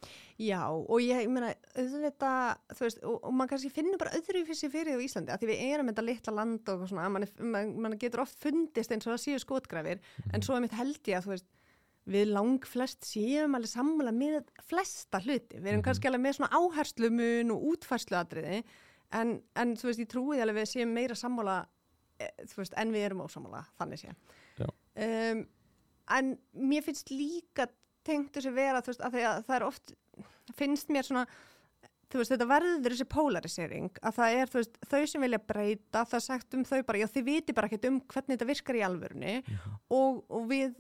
Já, og ég, ég meina, auðvitað, þú veist, og, og maður kannski finnur bara öðru fyrir fyrir því Íslandi, að því við erum þetta litla land og svona, mann, man, man getur oft fundist eins og það séu skotgrafir, en svo er mitt held ég að, þú veist, við lang flest séum alveg sammála með flesta hluti, við erum Mhm. kannski alveg með svona áherslumun og útfærsluatriði, en, en þú veist, ég trúi alveg að við séum meira sammála, e, þú veist, en við erum ósammála, þannig sé. Um, en mér finnst líka tengt þessi vera, veist, að, að það er oft, finnst mér svona veist, þetta verður þessi polarisering að það er, veist, þau sem vilja breyta það sagt um þau bara, já þið viti bara ekkert um hvernig þetta virkar í alvörunni og, og við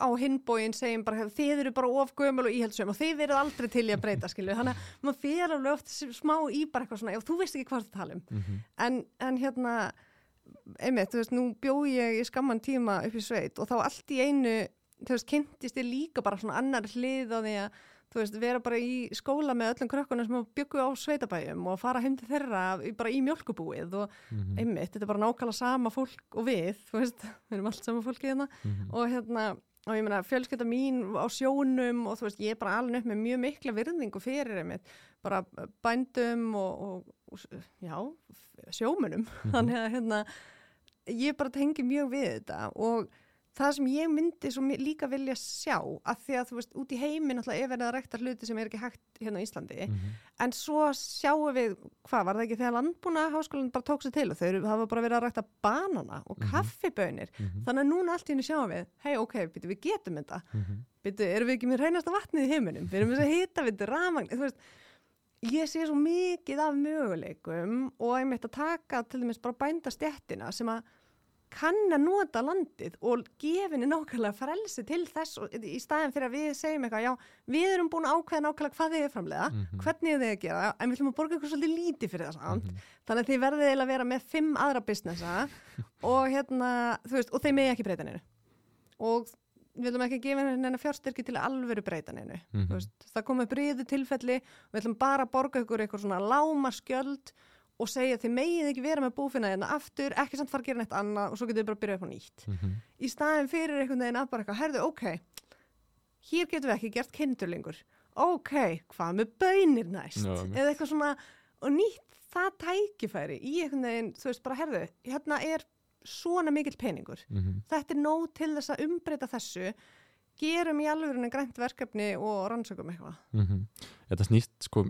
á hinbóin segjum bara, þið eru bara of gömul og íhaldsum og þið verið aldrei til í að breyta skilju, þannig að maður fyrir alveg oft smá í bara eitthvað svona, já þú veist ekki hvað það tala um Mm -hmm. en, en hérna einmitt, þú veist, nú bjó ég í skamman tíma upp í sveit og þá allt í einu þú veist, kynntist ég líka bara svona annar hlið á því að þú veist, vera bara í skóla með öllum krökkunum sem byggu á sveitabæjum og fara heim til þeirra bara í mjölkubúið og Mhm. einmitt, þetta er bara nákvæmlega sama fólk og við, þú veist, við erum allt sama fólki hérna Mhm. og hérna og ég meina fjölskylda mín á sjónum og þú veist ég er bara alveg upp með mjög mikla virðingu fyrir einmitt bara bændum og, og, já, sjómunum Mhm. þannig að hérna ég bara tengi mjög við þetta og það sem ég myndi svo líka vilja sjá að því að þú veist, út í heimi náttúrulega er verið að rekta hluti sem er ekki hægt hérna á Íslandi Mhm. en svo sjáum við, hvað var það ekki þegar landbúna háskólinn bara tók sér til og þau hafa bara verið að rekta banana og Mhm. kaffibönir Mhm. þannig að núna allt í henni sjáum við hei ok, byrju, við getum þetta Mhm. byrju, erum við ekki með reynasta vatnið í heiminum við erum þess að hita við ramagn veist, ég sé svo mikið af möguleikum og einmitt að taka til dæmis bara bændastjættina sem að kann að nota landið og gefinni nákvæmlega frelsi til þess og, í staðin fyrir að við segjum eitthvað já, við erum búin að ákveða nákvæmlega hvað þið er framlega Mhm. hvernig þið er að gera, en við ætlum að borga ykkur svolítið lítið fyrir það samt Mhm. þannig að þið verðið eiginlega að vera með fimm aðra businessa og hérna, þú veist, og þeir megi ekki breyta neinu og við viljum ekki gefa henni fjárstyrki til að alvöru breyta neinu Mhm. Þú veist, það kom upp riðu tilfelli við ætlum bara að borga ykkur eitthvað svona láma skjöld og segja þið megið ekki vera með búfinna hérna aftur, ekki samt fara að gera neitt annað og svo getur við bara að byrja eitthvað nýtt Mhm. í staðin fyrir einhvern veginn að bara eitthvað, herðu, ok hér getum við ekki gert kindurlingur ok, hvað með bönir næst einmitt. eða eitthvað svona og nýtt það tækifæri í einhvern veginn, þú veist bara, herðu hérna er svona mikill peningur Mhm. þetta er nóg til þess að umbreyta þessu gerum í alvörunni grænt verkefni og rannsökum eitthvað Mhm. Þetta snýst sko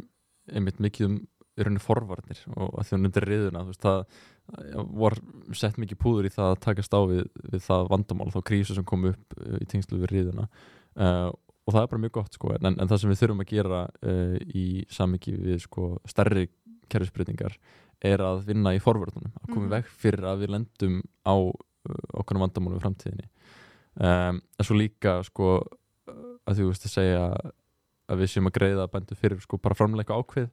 einmitt mikið um í rauninni forvarnir og að hún undir riðuna veist, það var sett mikið púður í það að takast á við, við það vandamál, þá krísu sem kom upp uh, í tengslu við riðuna. Uh, og það er bara mjög gott sko en, en það sem við þurfum að gera uh, í samiki við sko stærri kerfisbreytingar er að vinna í forvarnunum, að koma í veg fyrir að við lendum á uh, okkur vandamálum í framtíðinni. Um, en svo líka sko að þú veist að segja að við séum að greiða bændu fyrir sko bara framleika ákveð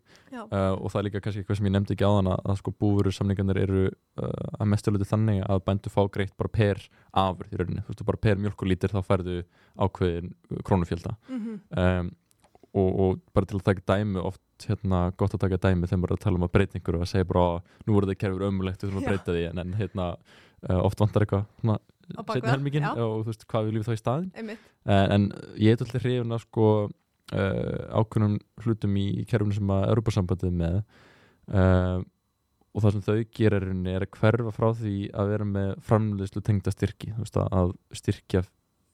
uh, og það er líka kannski eitthvað sem ég nefndi ekki áðan að, að sko búveru samningarnir eru uh, að mesturluti þannig að bændu fá greitt bara per afur í rauninni, þú veist bara per mjölkulítir þá færðu ákveðin krónufjölda. Mm um, og, og bara til að taka dæmi oft hérna gott að taka dæmi þegar maður er að tala um að breyta einhverju og að segja bara "Á, nú voru það kerfur ömulegt við þurfum að breyta því en, en hérna uh, oft vantar eitthvað Á við, helminginn já. og þú veist hvað við þá í staðin en, en ég er alltaf hrifin að sko ákveðnum hlutum í, kerfinu sem að Europasambandið er með. Uh, og það sem þau rauninni er að hverfa frá því að vera með framleiðslu tengda styrki að- styrkja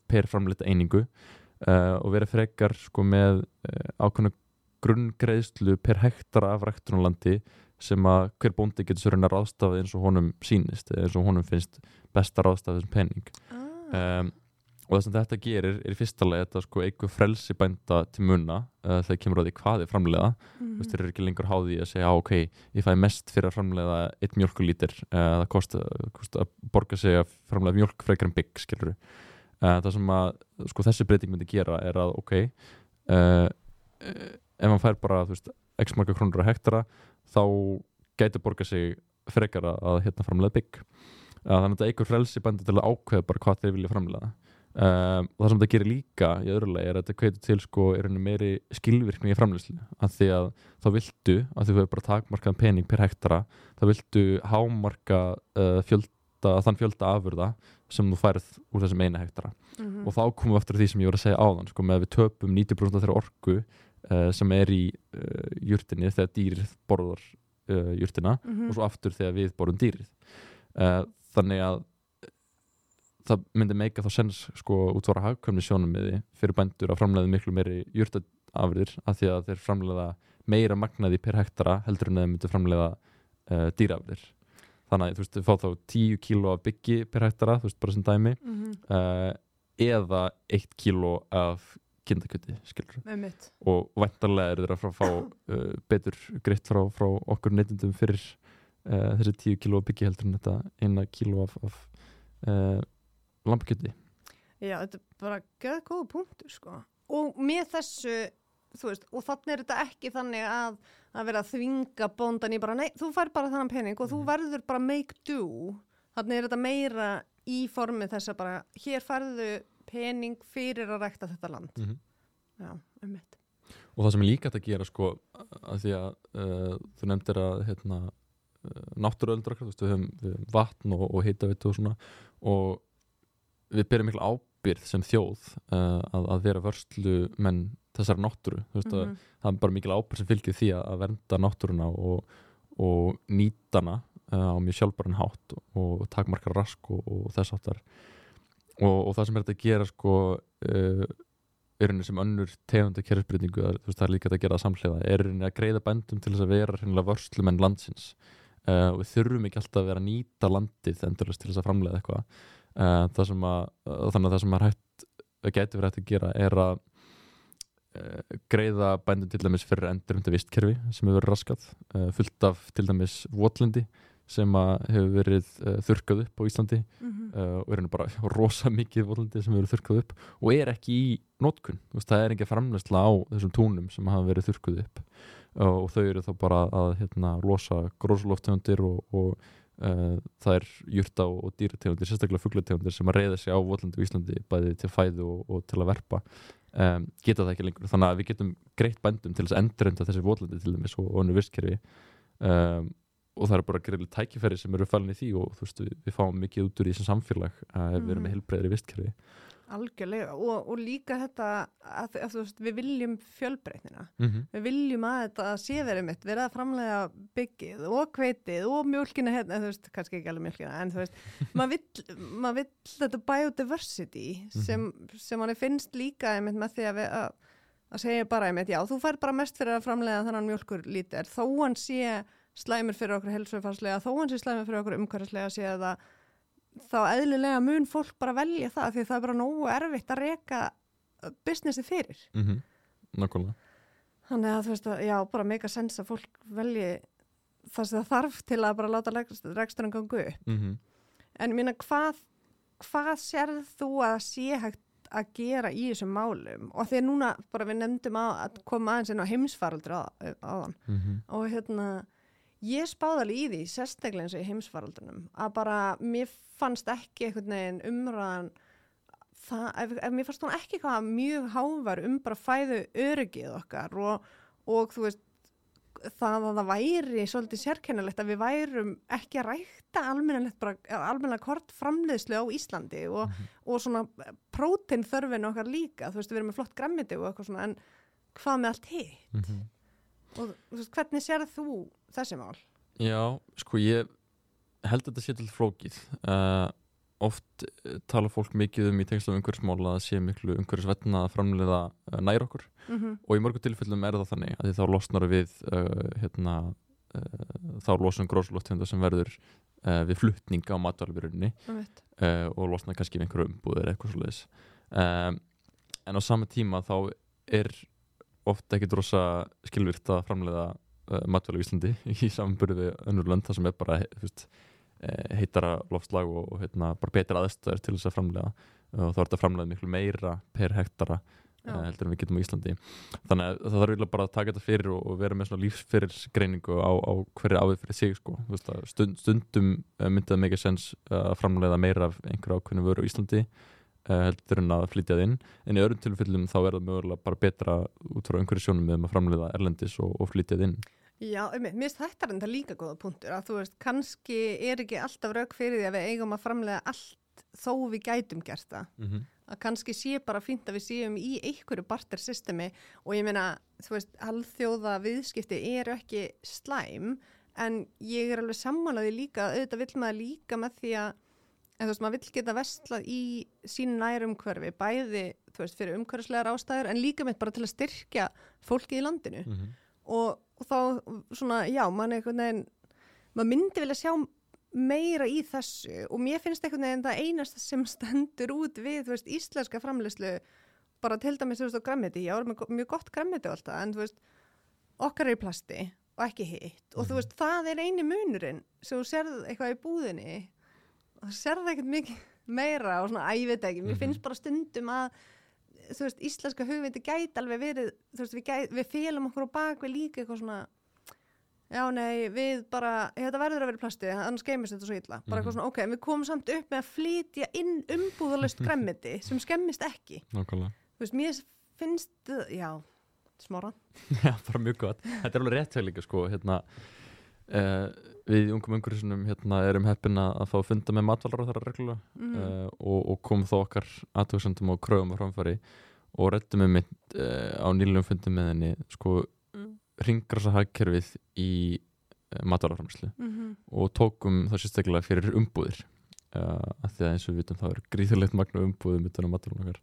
per framleiðta einingu uh, og vera frekar sko með uh, ákveðna grunngreðslu per hektara af ræktunarlandi sem að hver bóndi getur sér raunar ráðstafið eins og honum sýnist eða eins og honum finnst besta ráðstafið þessum penning ah, um, og það sem þetta gerir er í fyrsta leið þetta sko einhver frelsi bænda til munna uh, þegar kemur á því hvað er framleiða mm. mhm. þeir eru ekki lengur háði að segja, ok, ég fæ mest fyrir að framleiða eitt mjölkulítir uh, það kosti, að borga sig að framleiða mjölk frekar en bygg, skilur uh, það sem að, sko þessi breyting myndi gera er að, ok ef hann fær bara, þú veist x marga krónur á hektara, þá gæti borga sig frekar að, að hérna framleiða bygg þannig að þetta einhver frelsi bænda til að ákveða bara hvað þeir vilja framleiða um, og það sem þetta gerir líka í öðru lagi er að þetta kveitur til sko meiri skilvirkni í framleyslu að því að þá viltu að þú hefur bara takmarkað pening per hektara þá viltu hámarka uh, fjölda, þann fjölda afurða sem þú færð úr þessum eina hektara Mhm. og þá komum við að því sem ég voru að segja áðan sko, með að við töpum 90% af þeirra orku uh, sem er í uh, jurtinni þegar dýrið borðar uh, jurtina Mhm. og svo aftur þegar við borðum dýrið þannig að eh, það myndi meika þá sens sko útvara hagkvæmni sjónum fyrir bændur að framleiða miklu meiri jurtafriðir af því að þeir framleiða meira magnaði per hektara heldur en þeir myndi framleiða uh, dýrafriðir þannig að þú veist, þau fá þá 10 kíló af byggi per hektara, þú veist, bara sem dæmi Mhm. uh, eða 1 kíló af kindakjöti, skilur og væntanlega eru þeir að fá uh, betur greitt frá, frá okkur neytundum fyrir þessi 10 kíló af byggi heldur en þetta eina kíló af, af lambakjöti Já, þetta er bara göð góða punktur sko. Og með þessu, veist, og þannig er þetta ekki þannig að að vera að þvinga bóndan í bara, nei, þú fær bara þannan pening og þú verður bara make do. Þannig er þetta meira í formi þess að bara, hér færðu pening fyrir að rækta þetta land. mm -hmm. Já, um og það sem er líka að gera sko að því að uh, þú nefndir að hérna, uh, náttúruöldra við höfum vatn og, og heitavitu og svona og við byrjum miklu ábyrð sem þjóð uh, að, að vera vörslu menn þessar náttúru að Mhm. það er bara mikil ábyrð sem fylgir því að, að vernda náttúruna og, og nýtana uh, á mjög sjálfbæran hátt og, takmarkar rask og, og þess áttar og, og það sem er þetta að gera sko uh, er henni sem önnur tegunda kerfisbreytingu, það, er líka að gera það samhliða, er henni að greiða bændum til þess að vera hennilega vörslumenn landsins. Og við þurfum ekki alltaf að vera að nýta landið endurlega til þess að framlega eitthvað uh, það sem að, uh, þannig að það sem er hægt að geti verið hægt að gera er að uh, greiða bændum til dæmis fyrir endurumta vistkerfi sem hefur verið raskat uh, fullt af til dæmis votlendi sem að hefur verið þurrkað upp á Íslandi Mhm. uh, og er henni bara [laughs] rosa mikið volandi sem hefur þurrkað upp og er ekki í veist, það er ekki framleysla á þessum túnum sem hafa verið þurrkuð upp og þau eru þá bara að hérna, losa grósuloftegundir og, og það er jurta og, og dýrategundir, sérstaklega fuglategundir sem að reyða sig á volandi í Íslandi bæði til fæðu og, og til að verpa. Um, geta það ekki lengur, þannig að við getum greitt bændum til þess að endurenda þessi volandi til dæmis og, og önnu vistkerfi. Um, og það eru bara greiðlega tækifæri sem eru falin í því og þú veist, við, við fáum mikið út úr í þessum samfélag að við erum Mhm. með heilbreyðri vistkerfi Algjörlega og, og líka þetta að, að, veist, við viljum fjölbreytnina mm -hmm. við viljum að þetta sé verið mitt verið að framlega byggið og kveitið og mjölkina hérna, þú veist, kannski ekki alveg mjölkina en þú veist, [laughs] maður vill, mað vill þetta biodiversity sem, sem manni finnst líka einmitt með því að við að, að segja bara einmitt, já, þú fær bara mest fyrir að framlega þannig mjölkur lítir, þó hann sé slæmur fyrir okkur helsufarslega þó hann sé slæmur fyrir okkur umhverfislega sé það þá eðlilega mun fólk bara velja það því það er bara nógu erfitt að reka businessi fyrir mm -hmm. Nákvæmlega Þannig að þú veist að, já, bara mega sens að fólk velji það sem það þarf til að bara láta reksturinn gangu upp. mm -hmm. En ég minna, hvað, hvað sérð þú að sé hægt að gera í þessum málum? Og því að núna, bara við nefndum að, að koma aðeins inn á heimsfaraldur á, þann. Og hérna, ég spáði alveg í því, sérstaklega eins og í heimsfaraldunum, að bara mér fannst ekki einhvern veginn umræðan það, ef, ef mér fannst hún ekki eitthvað mjög hávar um bara fæðu öryggið okkar og, og þú veist það að það væri svolítið sérkennilegt að við værum ekki að rækta almennilega kort framleiðslu á Íslandi og, og svona prótein þörfin okkar líka, þú veist við erum með flott grammiti og eitthvað svona en hvað með allt hitt? Mm -hmm. Og veist hvernig sérð þú þessi mál? Já, sko ég held að þetta sé til flókið uh, oft uh, tala fólk mikið um í tengslu umhverfismál að það sé miklu umhverfisvetna að framleiða uh, nær okkur Mm -hmm. og í mörgum tilfellum er það þannig að þá losnar við uh, hérna, uh, þá losum gróslóttegunda sem verður uh, við flutning á matvælbyrjunni uh, og losnar kannski við einhverju umbúðir eitthvað svoleiðis um, en á sama tíma þá er ofta ekkit rosa skilvirt að framleiða uh, matvæli [laughs] í Íslandi í samanbyrju við önnur lönd það sem er bara he, fyrst, uh, heitara loftslag og, og heitna, bara betra aðstöður til þess að framleiða. Og þá er þetta framleiða miklu meira per hektara uh, heldur en við getum á Íslandi. Þannig að það þarf bara að taka þetta fyrir og, og vera með svona lífsfyrirsgreiningu á, á hverju ávið fyrir sig sko. Að stund, stundum uh, myndi það mikið sens uh, að framleiða meira af einhverju ákveðinu vöru á Íslandi heldur en að flytja það inn. En í öðrum tilfellum þá er það mögulega bara betra út frá einhverju sjónum með að framleiða erlendis og, og flytja það inn. Já, mér finnst þetta enda líka góða punktur að þú veist, kannski er ekki alltaf rauk fyrir því að við eigum að framlega allt þó við gætum gert það. Mm -hmm. að kannski sé bara fínt að við séum í einhverju bartersystemi og ég meina, þú veist, alþjóða viðskipti eru ekki slæm en ég er alveg sammálaði líka, auðvitað vill maður líka með því að, en þú veist, maður vill geta vestlað í sín nærumhverfi bæði, þú veist, fyrir umhverfislegar ástæður en líka með bara til að styrkja fólkið í landinu. Og, og þá svona, já, mann einhvern veginn maður myndi vilja sjá meira í þessu og mér finnst einhvern veginn það einasta sem stendur út við, þú veist, íslenska framleyslu bara til dæmis, þú veist, á grammiti ég go- mjög gott grammiti alltaf en þú veist, okkar er í plasti og ekki hitt. Og þú veist, það er eini munurinn sem þú serð eitthvað í búðinni og þú serð ekkert mikið meira og svona, að ég veit ekki, mér Mhm. finnst bara stundum að þú veist, íslenska hugviti gæti alveg verið, þú veist, við, gæt, við félum okkur á bak við líka eitthvað svona já, nei, við bara þetta verður að vera í plasti, annars geimist þetta svo illa bara Mhm. eitthvað svona, ok, en við komum samt upp með að flytja inn umbúðalust [laughs] gremmiti sem skemmist ekki, Nákvæmlega þú veist, mér finnst það- já, smára [laughs] Já, bara mjög gott. Þetta er alveg rétt hjá líka sko, hérna uh, við ungum umhverfisunum hérna erum heppin að að fá að funda með matvalar á þeirra reglulega mm. uh, og, og komum þó okkar aðtöksendum og kröfum á framfæri og rettum við mitt uh, á nýlum fundum með henni sko Mm. ringrasa hagkerfið í uh, matvalarframslu Mm -hmm. og tókum það sérstaklega fyrir umbúðir að því að eins og við vitum það er gríðulegt magna umbúðum utan á okkar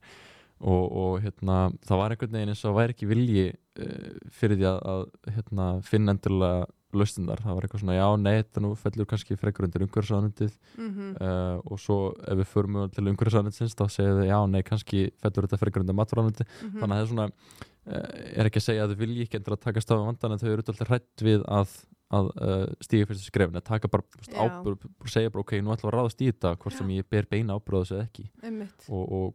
og, og hérna, það var einhvern veginn eins og væri ekki vilji uh, fyrir því að, að hérna, finna endurlega lausnindar, það var eitthvað svona já, nei, þetta nú fellur kannski frekar undir umhverfisáðanundið mm uh, og svo ef við förum til umhverfisáðanundins þá segja þau já, nei, kannski fellur þetta frekar undir maturánundið Mhm. þannig að það er svona uh, er ekki að segja að þau vilji ekki endur að taka stafa vandan en þau eru alltaf hrætt við að, að uh, stíga fyrstu skrefin að taka bara ábyrgð og segja bara ok, nú ætlum við að ráðast í þetta hvort sem ég ber beina ábyrgðs eða ekki. Og, og,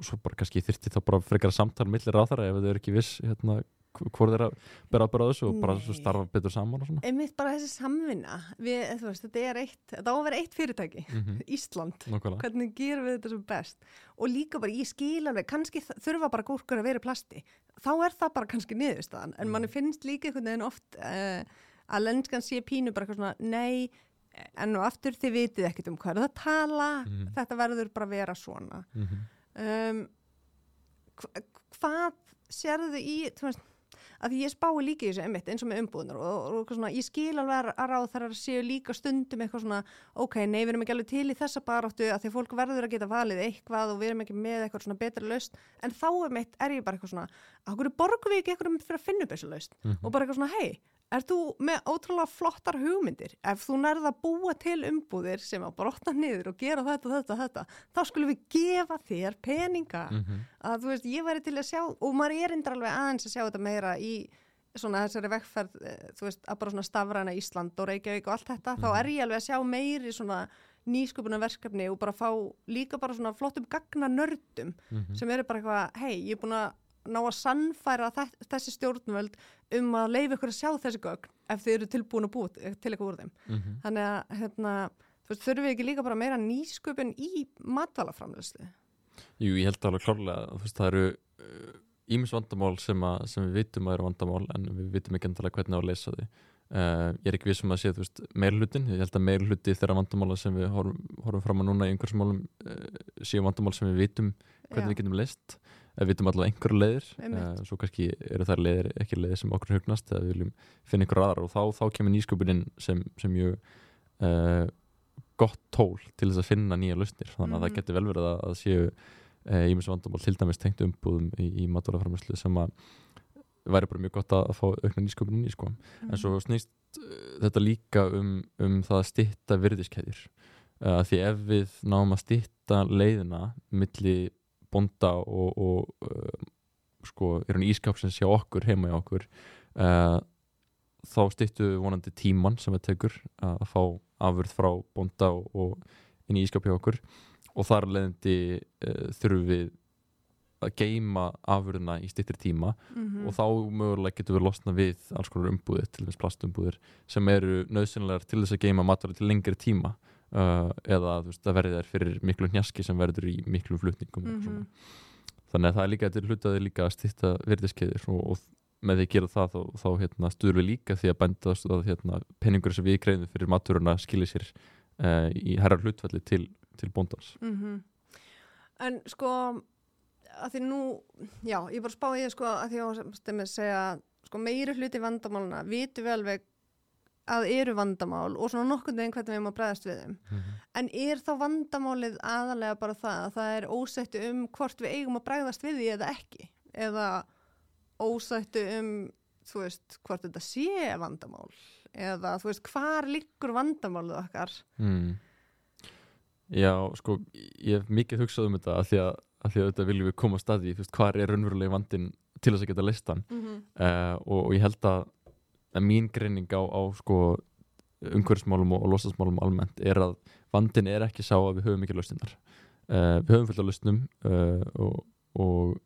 og svo bara kannski þyrfti þá bara frekar samtal millir á þar ef þau eru ekki viss hérna, hvort þeir að bera á þessu og bara starfa betur saman og svona. Einmitt bara þessi samvinna. Við, þú veist, þetta er eitt, þetta á að vera eitt fyrirtæki mm [laughs] Ísland, Nákvæmlega. Hvernig gerum við þetta sem best? Og líka bara ég skil alveg kannski þurfa bara gúrkur að vera plasti. Þá er það bara kannski niðurstaðan en Mm. manni finnst líka einhvern veginn oft uh, að lenskan sé pínu bara svona nei, en og aftur þið vitið ekkert um hvað er það að tala Mhm. þetta verður bara vera svona. Mm um, hva, hvað sérðu í veist, að ég spái líka í þessu einmitt eins og með umbúðunar og, og, svona, ég skil alveg að ráð þar séu líka stundum eitthvað svona ok, nei, við erum ekki alveg til í þessa baráttu að því fólk verður að geta valið eitthvað og við erum ekki með eitthvað svona betri laust en þá er mitt, er ég bara eitthvað svona að hverju borgum við ekki eitthvað fyrir að finna upp þessu laust Mhm. og bara eitthvað svona, hei, er þú með ótrúlega flottar hugmyndir ef þú nærð að búa til umbúðir sem að brotna niður og gera þetta, þetta, þetta þá skulum við gefa þér peninga -hmm. að þú veist, ég væri til að sjá og maður er endur alveg aðeins að sjá þetta meira í svona þessari vekkferð eh, þú veist, að bara svona stafræna Ísland og Reykjavík og allt þetta, þá Mhm. er ég alveg að sjá meiri svona nýsköpunar verkefni og bara fá líka bara svona flottum gagna nördum Mhm. sem eru bara eitthvað, hei, ég er búin að ná að sannfæra þe- þessi stjórnvöld um að leifa ykkur að sjá þessi gögn ef þið eru tilbúin að búa til eitthvað úr þeim. Mhm. þannig að hérna, þurfum við ekki líka bara meira nýsköpun í matvælaframlöslu Jú, ég held alveg klárlega að veist, það eru ímis vandamál sem, að, sem við vitum að eru vandamál en við vitum ekki endalega hvernig að leysa því uh, ég er ekki vissum að sé þú veist meirhlutin, ég held að meirhluti þeirra vandamála sem við horfum, horfum fram að núna í einhversmálum uh, séu vandamál sem við vitum hvernig við getum leyst við vitum allavega einhverju leiðir uh, svo kannski eru þær leiðir ekki leiðir sem okkur hugnast eða við viljum finna einhverju aðrar og þá, þá kemur nýsköpunin sem, sem mjög uh, gott tól til þess að finna nýja lausnir þannig að það Mhm. getur vel verið að, að séu ímis vandamál til dæmis tengt umbúðum í, í maturaframlæslu sem að væri bara mjög gott að, að fá aukna nýsköpunin í sko. Mhm. en svo snýst uh, þetta líka um, um það að stytta virðiskeðjur uh, því ef við náum að stytta leiðina milli bonda og, og uh, sko, er hann ískapsins hjá okkur heima hjá okkur uh, þá styttu við vonandi tíman sem við tekur að fá afurð frá bonda og, og inn í ískap hjá okkur. Og þar leðandi uh, þurfum við að geima afurðina í styttir tíma. Mhm. og þá mögulega getum við losna við alls konar umbúðir, til þess plastumbúðir sem eru nöðsynlegar til þess að geima matvæli til lengri tíma uh, eða veist, það verði þær fyrir miklu hnjaski sem verður í miklu flutningum Mhm. svona. þannig að það er líka er hlutaði líka að stýtta virðiskeðir og, og með því að gera það þá, þá hérna, stuður við líka því að benda að hérna, peningur sem við greiðum fyrir maturuna skilir sér uh, í herrar hlutfalli til, til bóndans Mhm. En sko, að því nú, já, ég bara spáði sko að því að stemmi að segja, sko meiri hluti vandamáluna, vitum við alveg að eru vandamál og svona nokkurn veginn hvernig við erum að bregðast við þeim. En er þá vandamálið aðalega bara það að það er ósættu um hvort við eigum að bregðast við því eða ekki? Eða ósættu um, þú veist, hvort þetta sé vandamál? Eða, þú veist, hvar liggur vandamálið okkar? mm. Já, sko, ég hef mikið hugsað um þetta af því að, af því að þetta viljum við koma að staði hvað er raunverulega vandin til þess að geta listan Mm -hmm. uh, og, og ég held að, að mín greining á, á sko, umhverfsmálum og, og losasmálum almennt er að vandin er ekki sá að við höfum ekki lausnindar uh, við höfum fullt af lausnum uh, og, og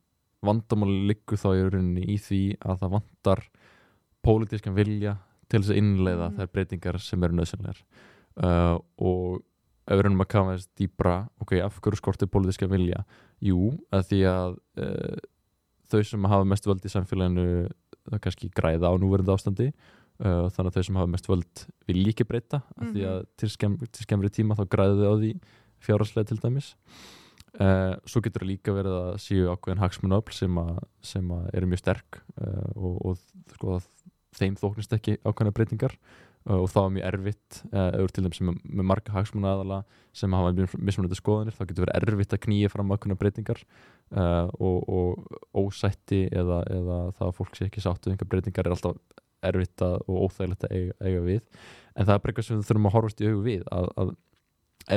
vandamáli liggur þá í rauninni í því að það vantar pólitískan vilja til þess að innleiða Mhm. þær breytingar sem eru nöðsynlegar uh, og ef við reynum að kafa þess dýbra ok, af hverju skortir pólitískan vilja? Jú, að því að þau sem hafa mest völd í samfélaginu það kannski græða á núverandi ástandi. Uh, þannig að þau sem hafa mest völd vil líki breyta af því að til, skemm, til skemmri tíma þá græðu þau á því fjárhagslega til dæmis. Uh, svo getur það líka verið að séu ákveðin hagsmunöfl sem, að, sem að eru mjög sterk uh, og, og sko, þeim þóknist ekki ákveðina breytingar og það var mjög erfitt uh, ef þú ert til dæmis með, marga hagsmuna aðala sem hafa mismunandi skoðanir þá getur verið erfitt að knýja fram ákveðna breytingar uh, og, og ósætti eða, eða það að fólk sé ekki sáttu einhver breytingar er alltaf erfitt að, og óþægilegt að eiga, eiga við. En það er bara eitthvað sem við þurfum að horfast í augu við að, að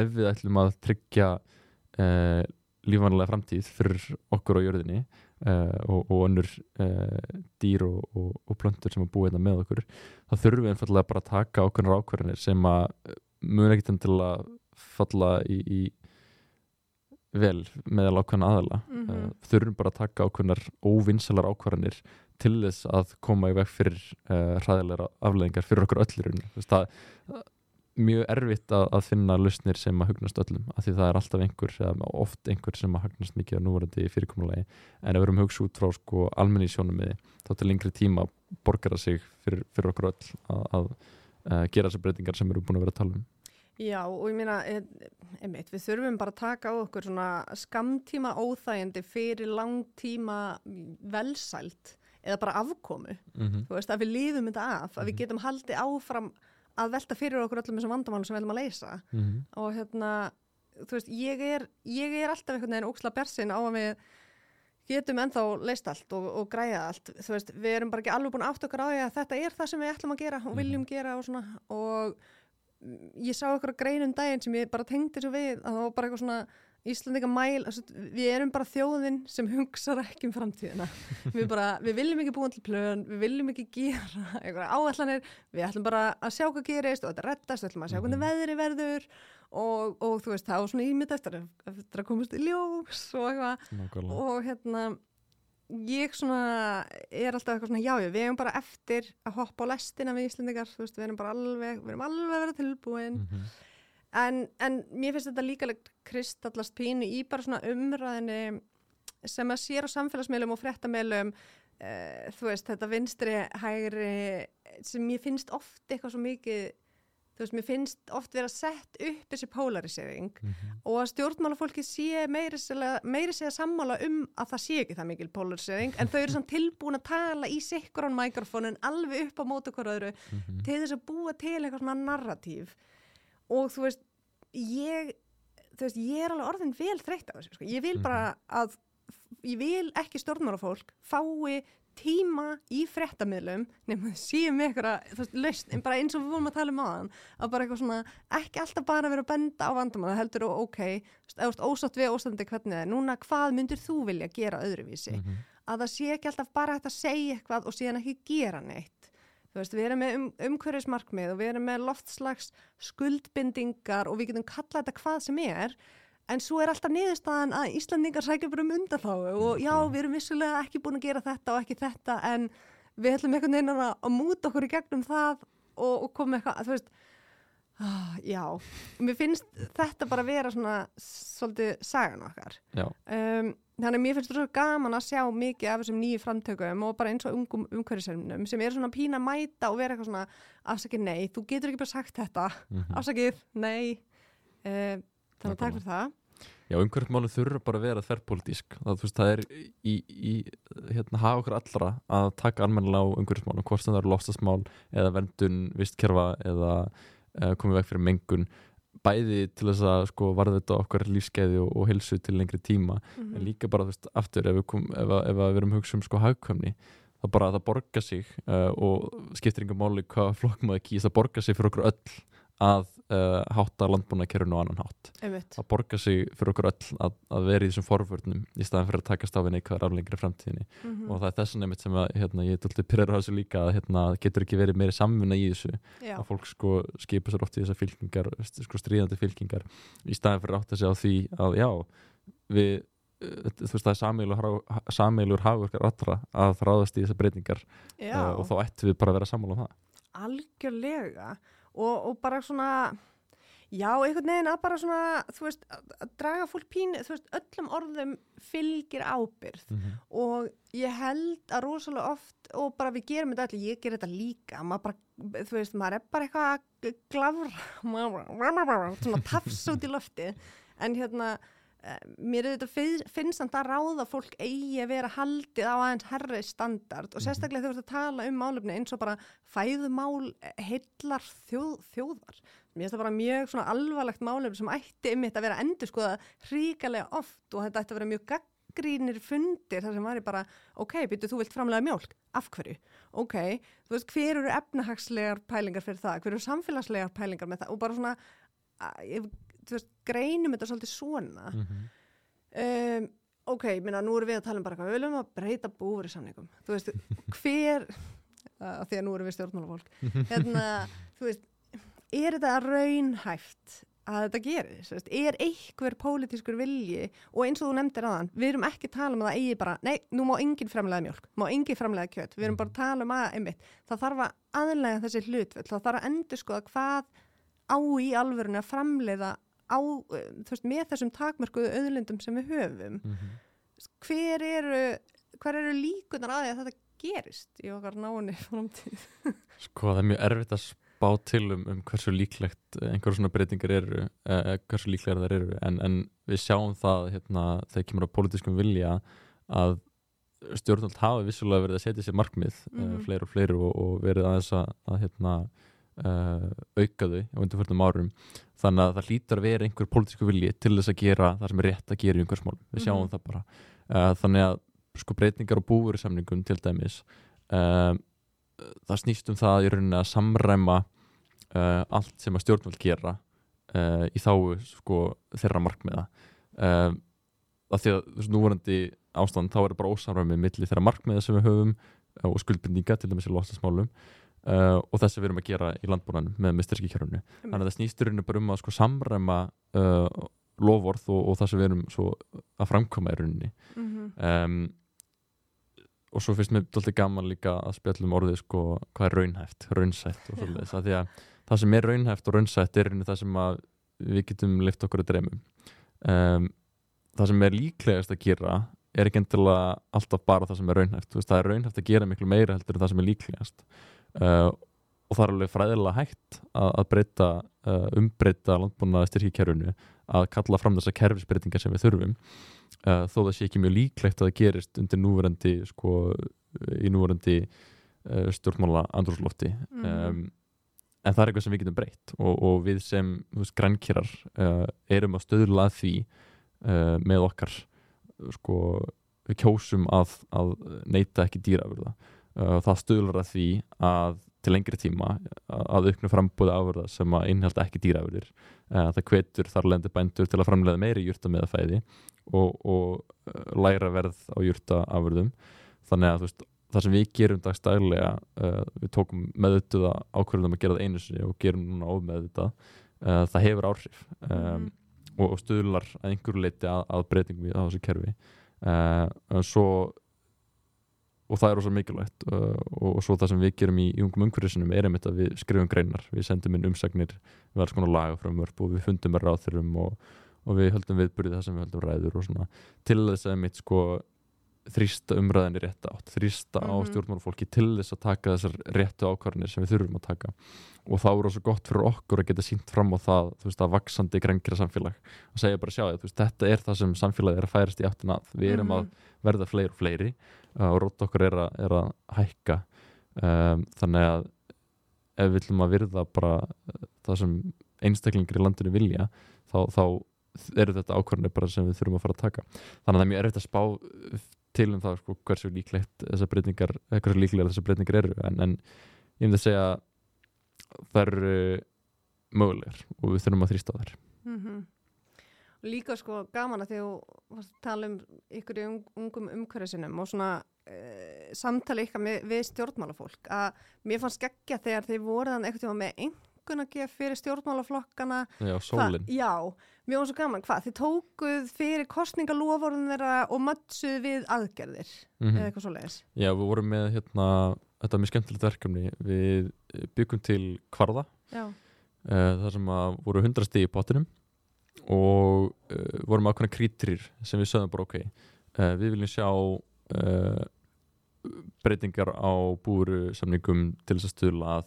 ef við ætlum að tryggja uh, lífanlega framtíð fyrir okkur á jörðinni uh, og, og önnur uh, dýr og, og, og plöntur sem að búa hérna með okkur þá þurfum við einfallega bara að taka okkurnar ákvarðinir sem að mun ekkert enn til að falla í, í vel meðal ákveðna aðala Mhm. uh, þurfum bara að taka ákveðnar óvinnsalar ákvarðinir til þess að koma í veg fyrir hræðilegra afleðingar fyrir okkur öllur það er mjög erfitt að, að finna lausnir sem að hugnast öllum af því það er alltaf einhver, oft einhver sem að hugnast mikið á núverandi fyrirkomulegi en ef við erum hugsa út frá sko almenni sjónumiði þá til lengri tíma borgar það sig fyrir, fyrir okkur öll að, að, að gera þessar breytingar sem við erum búin að vera að tala um Já, og ég meina, eh, einmitt, við þurfum bara að taka á okkur skamtíma óþægindi fyrir langtíma velsælt eða bara afkomu, mm -hmm. þú veist, að við líðum þetta af, að við Mhm. getum haldið áfram að velta fyrir okkur öllum þessum vandamálum sem við viljum að leysa. Og hérna, þú veist, ég er, ég er alltaf einhvern veginn óksla bersin á að við getum ennþá leist allt og, og græða allt, þú veist, við erum bara ekki alveg búin átt okkar á því að þetta er það sem við ætlum að gera og viljum gera og svona. Og mm, ég sá okkur greinum daginn sem ég bara tengdi svo við að það var bara eitthvað svona Íslandika mæl, við erum bara þjóðin sem hugsar ekki um framtíðina. [laughs] Við, bara, við viljum ekki búin til plön við viljum ekki gera [laughs] einhverja áætlanir við ætlum bara að sjá hvað gerist og þetta rettast, við ætlum að sjá hvernig veðri verður og, og þú veist, það var svona ímynd eftir, eftir að komast í ljós og eitthvað. Og hérna ég svona er alltaf eitthvað svona jájá, við erum bara eftir að hoppa á lestina við Íslandikar, við erum bara alveg við erum alveg að vera tilbúin. Mhm. En, en mér finnst þetta líka kristallast pínu í bara svona umræðinu sem að sér á samfélagsmeilum og fréttameilum uh, þú veist, þetta vinstri hægri sem mér finnst oft eitthvað svo mikið þú veist, mér finnst oft vera sett upp þessi polarisering Mhm. og að stjórnmálafólki sé meiri segja, sammála um að það sé ekki það mikil polarisering en þau eru samt tilbúin að tala í sikkur án mikrofónin alveg upp á mótu hver öðru Mhm. til þess að búa til eitthvað svona narratív og þú veist ég, þú veist, ég er alveg orðin vel þreytt á þessu, sko. ég vil bara að ég vil ekki stjórnmálafólk fái tíma í fréttamiðlum nema þau séu með eitthvað lausn, en bara eins og við vorum að tala um aðan að bara eitthvað svona, ekki alltaf bara vera að benda á vandamæða, heldur og ok ósátt við óstandi hvernig það er. Núna hvað myndir þú vilja gera öðruvísi? Mhm. að það sé ekki alltaf bara að segja eitthvað og síðan ekki gera neitt þú veist, við erum með um, umhverfismarkmið og við erum með loftslags skuldbindingar og við getum kallað þetta hvað sem er en svo er alltaf niðurstaðan að Íslandingar sækja bara um undanfáu og já, við erum vissulega ekki búin að gera þetta og ekki þetta en við ætlum einhvern veginn að, að múta okkur í gegnum það og, og koma eitthvað, þú veist ah, já, mér finnst þetta bara vera svona svolítið sagan okkar. Já, um, þannig að mér finnst þetta svo gaman að sjá mikið af þessum nýju framtökum og bara eins og ungum umhverfisernum sem er svona pína að mæta og vera eitthvað svona afsakið nei, þú getur ekki bara sagt þetta. Mhm. afsakið, nei. Uh, þannig að takk fyrir það. Já, umhverfismálið þurfa bara að vera þverrpolítísk það, það er í, í hérna, hafa okkur allra að taka almennilega á umhverfismálum, hvort sem það eru lofstasmál eða vendun, vistkerfa eða uh, komið veg fyrir mengun bæði til þess að sko varðvita okkar lífskeiði og, og hilsu til lengri tíma Mhm. en líka bara, veist, aftur ef við, kom, ef, að- ef að við erum að hugsa um sko hagkvæmni það bara að það borga sig uh, og skiptir yngur máli hvað flokk maður kýst, það borga sig fyrir okkur öll að uh, hátta landbúnakerfinu á annan hátt. Einmitt. það borgar sig fyrir okkur öll að, að vera í þessum forvörnum í staðan fyrir að taka stafinn eitthvað aflengri framtíðinni. Mhm. og það er þessan einmitt sem að, hérna, ég er alltaf pyrrar á þessu líka að hérna, getur ekki verið meiri samvinna í þessu? Já, að fólk sko skipa sér oft í þessar fylkingar sko stríðandi fylkingar í staðan fyrir að átta sig á því að já við uh, þú veist það er sameiglur hagurkar allra að ráðast í þessar breytingar. Uh, og þá ættum við bara að vera sammála um það. Algjörlega og, og bara svona já, einhvern veginn að bara svona þú veist, að, draga fólk pínu þú veist, öllum orðum fylgir ábyrð Mhm. og ég held að rosalega oft og bara við gerum þetta allir, ég ger þetta líka maður bara, þú veist, maður er bara eitthvað að glafra maður- [laughs] svona tafs út í lofti en hérna mér er þetta fi- finnst samt að ráða fólk eigi að vera haldið á aðeins herri standard og Mhm. sérstaklega þegar þú ert að tala um málefni eins og bara fæðumál heillar þjóð, þjóðar. Mér finnst það bara mjög svona alvarlegt málefni sem ætti um þetta að vera endur skoða ríkalega oft og þetta ætti að vera mjög gaggrínir fundir þar sem væri bara ok, byrju, þú vilt framlega mjólk, af hverju? Ok, þú veist, hver eru efnahagslegar pælingar fyrir það, hver eru samfélagslegar pælingar með það? Og bara svona ég, þú veist, greinum þetta svolítið svona. Mhm. um, ok, minna, nú erum við að tala um bara hvað við viljum að breyta búfri samningum þú veist, hver [laughs] að því að nú erum við stjórnmálafólk [laughs] hérna, þú veist er þetta raunhæft að þetta gerist, veist, er einhver pólitískur vilji og eins og þú nefndir aðan við erum ekki að tala um að það eigi bara nei, nú má enginn framlega mjölk, má enginn framlega kjöt við erum bara að tala um að, einmitt það þarf að aðlega þessi hlutvöld, það þarf að endur skoða hvað á í alvörinu að framleiða á, eh, veist, með þessum takmörkuðu auðlindum sem við höfum Mhm. hver eru hver eru líkunar að því að þetta gerist í okkar náni framtíð [laughs] Sko það er mjög erfitt að spá til um, um hversu líklegt einhverjum svona breytingar eru eh, hversu líklegar þær eru en, en við sjáum það hérna, þegar kemur á pólitískum vilja að stjórnvöld hafa vissulega verið að setja sér markmið mm Mhm. fleiri og fleiri og, og verið aðeins að, að hérna, uh, auka þau á undanförnum árum. Þannig að það hlýtur að vera einhver pólitísku vilji til þess að gera það sem er rétt að gera í einhvers mál við sjáum Mhm. það bara. Uh, þannig að sko breytingar og búur í samningum til dæmis um, það snýst um það í rauninni að samræma uh, allt sem að stjórnvöld gera uh, í þá sko þeirra markmiða. Um, að því að þessu núvarandi ástand þá er bara ósamræmi milli þeirra markmiða sem við höfum uh, og skuldbindninga til dæmis í lostasmálum uh, og þess að við erum að gera í landbúranum með, með styrkikjörunni þannig að það snýst í rauninni bara um að sko samræma uh, lofvorð og, og það sem við erum að framkoma í rauninni. Mm -hmm. um, og svo finnst mér doldið gaman líka að spjallum orðið sko hvað er raunhæft, raunsætt og svoleiðis. Að því að það sem er raunhæft og raunsætt er það sem við getum lift okkur að dreymum um, það sem er líklegast að gera er ekki endilega alltaf bara það sem er raunhæft. Veist, það er raunhæft að gera miklu meira heldur en það sem er líklegast uh, og það er alveg fræðilega hægt að, að breyta, uh, umbreyta landbúna styrkikerfinu að kalla fram þessar kerfisbreytingar sem við þurfum. Uh, þó það sé ekki mjög líklegt að það gerist undir núverandi sko, í núverandi stjórnmála andrúslofti Mhm. um, en það er eitthvað sem við getum breytt og, og við sem grænkýrar uh, erum að stöðla að því með okkar sko, kjósum að, að neyta ekki dýrafurða uh, það stöðlar að því að til lengri tíma að auknu frambúði afurða sem að innhalda ekki dýrafurðir uh, það hvetur þar lendi bændur til að framlega meiri júrta með fæði og, og uh, læra verð á júrta afurðum þannig að veist það sem við gerum dagstæðilega við tókum meðutuða ákvörðum að gera það einu sinni og gerum núna ómeðutuða uh, það hefur áhrif um, Mhm. og, og stuðlar að einhverju leiti að, að breytingum í þessu kerfi en svo og það er rosa mikilvægt uh, og, svo það sem við gerum í, ungum umhverfisinum er einmitt að við skrifum greinar. Við sendum inn umsagnir við alls konar lagaframvörp og við fundum með ráþurum og, og við höldum viðburði það sem við höldum ræður og svona. Til þess að einmitt sko þrýsta umræðinni rétt átt þrýsta á Mhm. stjórnmálfólki til þess að taka þessar réttu ákvarðinir sem við þurfum að taka. Og þá er það svo gott fyrir okkur að geta sínt fram á það þú veist, að vaksandi grengira samfélag. Og segja bara sjá veist, þetta er það sem samfélagið er að færast í áttina að. Við erum að verða fleiri og fleiri uh, og rótt okkur er að, er að hækka. Um, þannig að ef við viljum að virða bara uh, það sem einstaklingar í landinu vilja þá, þá eru þetta ákvarðanir bara sem við þurfum að fara að taka. Þannig að það er mjög erfitt að spá til um það sko, hversu líklegt þessar breytingar hversu líklega þessar breytingar eru en, en ég myndi að segja það eru mögulegar og við þurfum að þrýsta þær Mhm. Og líka sko gaman að því að tala um ykkur í ung, ungum umhverfisinum og svona uh, samtali ykkar með, við stjórnmálafólk að mér fannst geggja þegar þið voru þannig eitthvað með einhvern gefa fyrir stjórnmálaflokkana. Já, Hva- sólin. Já, var svo gaman, hvað? Þið tókuð fyrir kostningalofórun þeirra og mötsuð við aðgerðir mm eða eitthvað svo leiðis Já, við vorum með hérna, þetta er mjög skemmtilegt verkefni. Við byggum til kvarða uh, þar sem að voru 100 stig í pottinum og uh, vorum ákveðna krítirir sem við sögðum bara ok uh, við viljum sjá breytingar á búru samningum til þess að stuðla að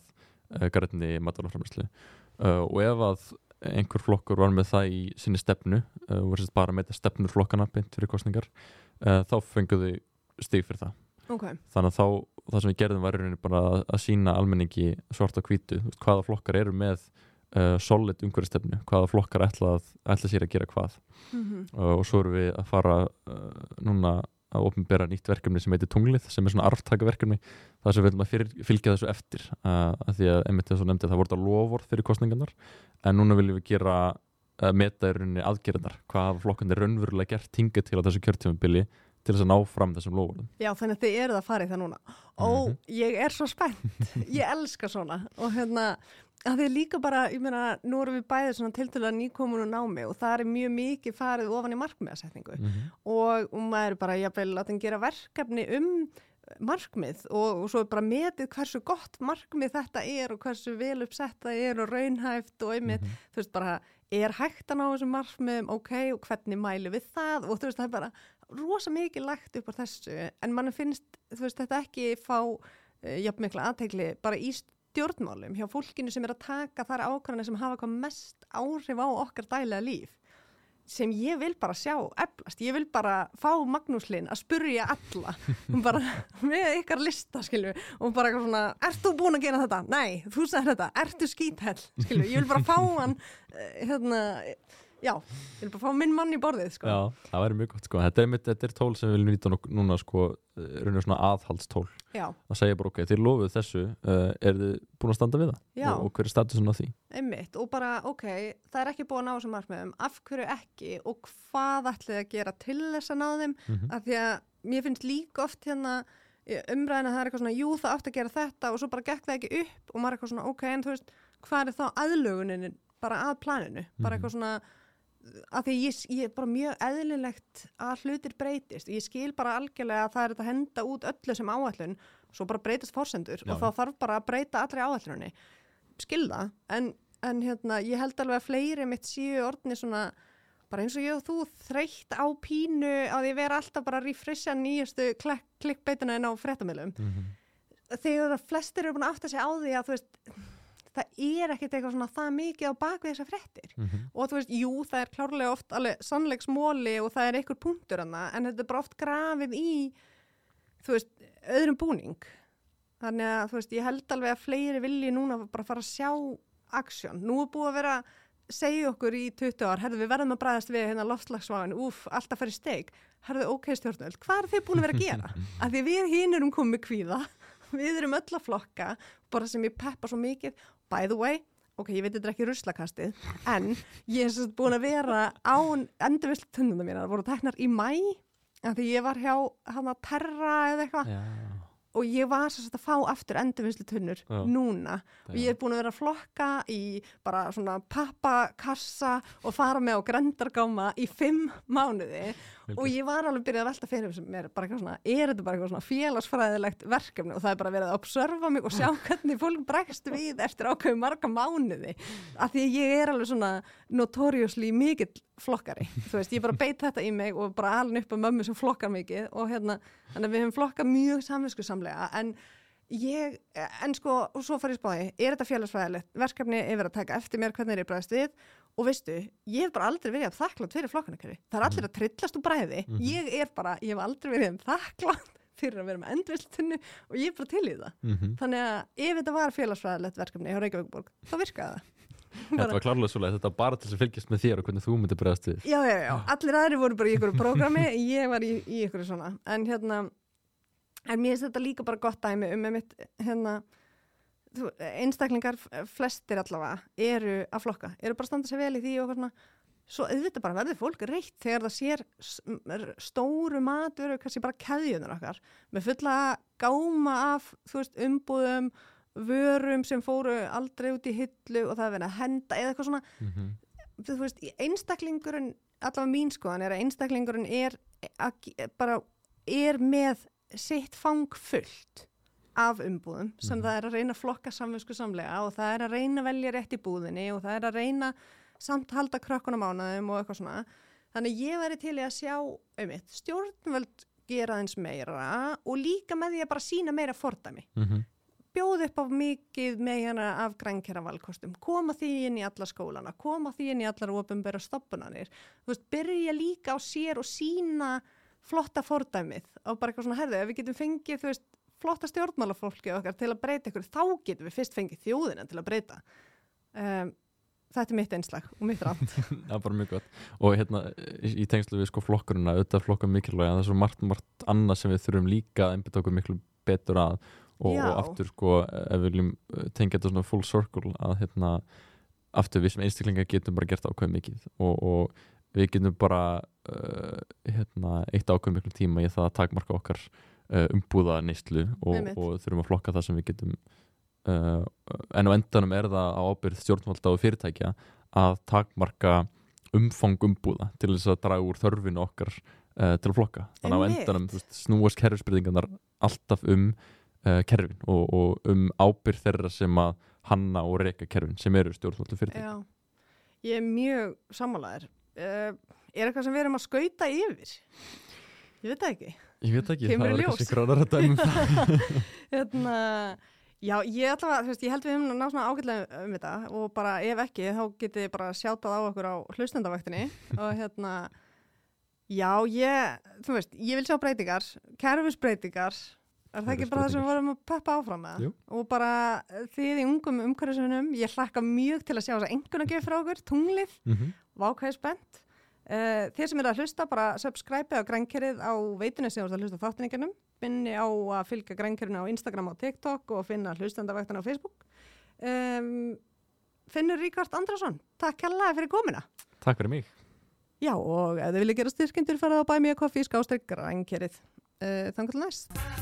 garðinni matalaframlæslu uh, og ef að einhver flokkur var með það í sinni stefnu uh, voru sérst bara með þetta stefnur flokkana beint fyrir kostningar þá fenguðu stig fyrir það. Ok, þannig að þá, það sem við gerðum var bara að, sína almenningi svart á hvítu hvaða flokkar eru með uh, solid umhverfstefnu, hvaða flokkar ætla, að, ætla sér að gera hvað. Mm uh, og svo erum við að fara uh, núna að opnbera nýtt verkefni sem heitir Tunglið sem er svona arftaka verkefni þar sem við viljum að fyrir, fylgja þessu eftir að því að einmitt þess að nefndi að það voru þetta lofvort fyrir kostningarnar en núna viljum við gera uh, meta í rauninni aðgerðar hvað hafa flokkarnir raunverulega gert hingað til á þessu kjörtímabili til þess að ná fram þessum lofvortum já þannig að þið eruð að fara í það núna. Ó, Mhm. ég er svo spennt. Ég elska svona. Og hérna að því líka bara, ég meina, nú erum við bæðið svona tiltölulega nýkomin og námi og það er mjög mikið farið ofan í markmiðasetningu. Mm -hmm. og, og maður er bara, jafnvel, látum gera verkefni um markmið og, og svo er bara metið hversu gott markmið þetta er og hversu vel uppsett það er og raunhæft og einmitt, þú veist bara, er hægt að ná þessum markmiðum, ok, og hvernig mælu við það? Og þú veist, það er bara rosa mikið lagt upp á þessu en mann finnst, þú veist, þetta ekki fá uh, jafn mikla aðtegli bara í stjórnmálum hjá fólkinu sem er að taka þar ákvarðanir sem hafa hvað mest áhrif á okkar dælega líf sem ég vil bara sjá eflast, ég vil bara fá Magnús Linn að spurja alla hún bara [laughs] með ykkar lista skilju og bara eitthvað svona, ert þú búin að gera þetta? Nei, þú sagði þetta, ertu skíthell skilju, ég vil bara fá hann uh, hérna, já ég vil bara fá minn mann í borðið sko. Já, það væri mjög gott sko. Þetta er, einmitt, þetta er tól sem við viljum nýta nú- núna sko raunir svona aðhaldstól. Já, að segja bara ok, þið lofuð þessu uh, er þið búin að standa við það? Já. og, og hver er statusin á því? Einmitt og bara, ok, það er ekki búin ná þessum markmiðum, af hverju ekki? Og hvað ætlið að gera til þess að ná þeim? Mm af því að mér finnst líka oft hérna í umræðina að það er eitthvað svona, jú það átti að gera þetta og svo bara gekk það ekki upp og maður er eitthvað svona, ok, en þú veist, hvað er þá aðlögunin bara að planinu, bara Mhm. eitthvað svona af því ég, ég er bara mjög eðlilegt að hlutir breytist. Ég skil bara algjörlega að það er að henda út öllu sem áætlun, svo bara breytast fórsendur og þá þarf bara að breyta allri áætlunni skil það, en, en hérna, ég held alveg að fleiri mitt séu orðni svona bara eins og ég og þú þreytt á pínu að ég vera alltaf bara að refresha nýjastu klikkbeituna en á fréttamilum þegar að flestir eru búin að átta sig á því að þú veist það er ekkert eitthvað svona það mikið á bakvið þessar fréttir. Og þú veist, jú, það er klárlega oft alveg sannleiksmóli og það er einhver punktur hana, en þetta er bara oft grafið í þú veist, öðrum búning. Þannig að þú veist, ég held alveg að fleiri vilji núna bara fara að sjá aksjón, nú er búið að vera segja okkur í 20 ár, herðu við verðum að bræðast við hérna loftslagsváin, úf, alltaf fyrir steik. Herðu, ok stjórnvöld, hvað er þið búin að vera að gera? [laughs] að því við hinn erum komið kvíða við erum öll að flokka bara sem ég peppa svo mikið. By the way, ok, ég veit þetta er ekki ruslakastið en ég er svo búin að vera án endurvislu tunnuna mína það voru teknar í mæ af því ég var hjá hann að terra eða eitthvað. Og ég var svo að fá aftur endurvinnslu tunnur Já. núna. Og ég er búin að vera að flokka í bara svona pappakassa og fara með á grendargáma í fimm mánuði og ég var alveg byrjað að velta fyrir sem mér bara eitthvað svona, er þetta bara eitthvað svona félagsfræðilegt verkefni? Og það er bara verið að observa mig og sjá hvernig fólk bregst við eftir ákveðu marga mánuði. Af því ég er alveg svona notoriously mikill flokkari. Þú veist, ég bara beit þetta í mig og bara alveg upp á mömmu sem flokkar mikið og hérna, þannig að við höfum flokkað mjög samvinskusamlega en ég, en sko, og svo farið spáði er þetta félagsfræðilegt verkefni? Yfir að taka eftir mér hvernig er ég bregst við og veistu, ég hef bara aldrei verið þakklátt fyrir flokkanakari. Það er allir að trillast úr bræði. Mhm. Ég er bara, ég hef aldrei verið þakklátt [laughs] fyrir að vera með endviltunni og ég er bara til í það. Mhm. Þannig að ef þetta var félagsfræðilegt verkefni hjá Reykjavíkborg, þá virkaði það. Þetta var klárlega svoleið, þetta var bara til að fylgjast með þér og hvernig þú myndir bregðast við Já, já, já, allir aðri voru bara í ykkur prógrami, [laughs] ég var í, í ykkur svona. En hérna, en mér finnst þetta líka bara gott dæmi um með mitt, hérna, einstaklingar flestir allavega eru að flokka, eru bara að standa sér vel í því og svona, svo auðvitað bara verður fólk reitt þegar það sér stóru matur, kannski bara keðjunar okkar, með fulla gáma af, veist, umbúðum, vörum sem fóru aldrei út í hillu og það er verið að henda eða eitthvað svona. Mm -hmm. þú veist, einstaklingurinn allavega mín skoðan er að einstaklingurinn er að, bara er með sitt fang fullt af umbúðum sem Mhm. það er að reyna að flokka samvinsku samlega og það er að reyna að velja rétt í búðinni og það er að reyna samt halda krökkunum ánaðum og eitthvað svona þannig ég væri til í að sjá mitt, stjórnvöld gera eins meira og líka með því að bara sína meira fordæmi Mm -hmm. bjóð upp á mikið með hérna af grænkjara valkostum, koma því inn í alla skólana, koma því inn í allar ofinbæra stoppunanir, þú veist, byrja líka á sér og sína flotta fordæmið og bara eitthvað svona herðu, ef við getum fengið, þú veist, flotta stjórnmálafólki okkar til að breyta ykkur, þá getum við fyrst fengið þjóðina til að breyta. Um, þetta er mitt einslag og mitt rátt. [laughs] það er bara mjög gott. Og hérna í, tengslu við sko flokkurina auðvitað flokkar mikilvæg það er svo margt, margt annað sem við þurfum líka að einbita okkur miklu betur að. Og, og aftur sko ef við viljum uh, tengja þetta svona full circle að hérna aftur við sem einstaklingar getum bara gert ákveð mikið. Og, og við getum bara uh, hérna eitt ákveð miklu tíma í það að takmarka okkar uh, umbúða neyslu og, og þurfum að flokka það sem við getum uh, en á endanum er það á ábyrð stjórnvalda og fyrirtækja að takmarka umfang umbúða til þess að draga úr þörfinu okkar uh, til að flokka þannig að á endanum veist, snúast kerfisbreytingarnar alltaf um uh, kerfin og, og um ábyrð þeirra sem að hanna og reka kerfin sem eru stjórnvalda og fyrirtækja Já, ég er mjög sammálaður. Uh, er eitthvað sem við erum að skauta yfir? Ég veit það ekki. Ég veit ekki, það var kannski gránar að dæmum það [laughs] hérna, já, ég að, þú veist, ég held við höfum ná svona ágætlega um þetta og bara ef ekki, þá getið bara sjátað á okkur á hlustendavaktinni [laughs] og hérna, já, ég, þú veist, ég vil sjá breytingar, kerfisbreytingar, er það ekki bara það sem við vorum að peppa áfram með? Jú. Og bara þið í ungum umhverfisunum, ég hlakka mjög til að sjá þess að að gefa frá okkur, tunglið, Mhm. vákvæði spennt. Uh, þeir sem eru að hlusta, bara subscribe á grænkerið á veitinu sem þú ert að hlusta þáttinningunum. Binni á að fylgja grænkerinu á Instagram og TikTok og finna hlustandavættina á Facebook. Um, Finnur Ríkard Andrason, takk hérlega fyrir komina. Takk fyrir mig Já, og ef þið viljið gera styrkindur, farað á bæmi að koffi í skástrík grænkerið. Uh, Þannig til næst.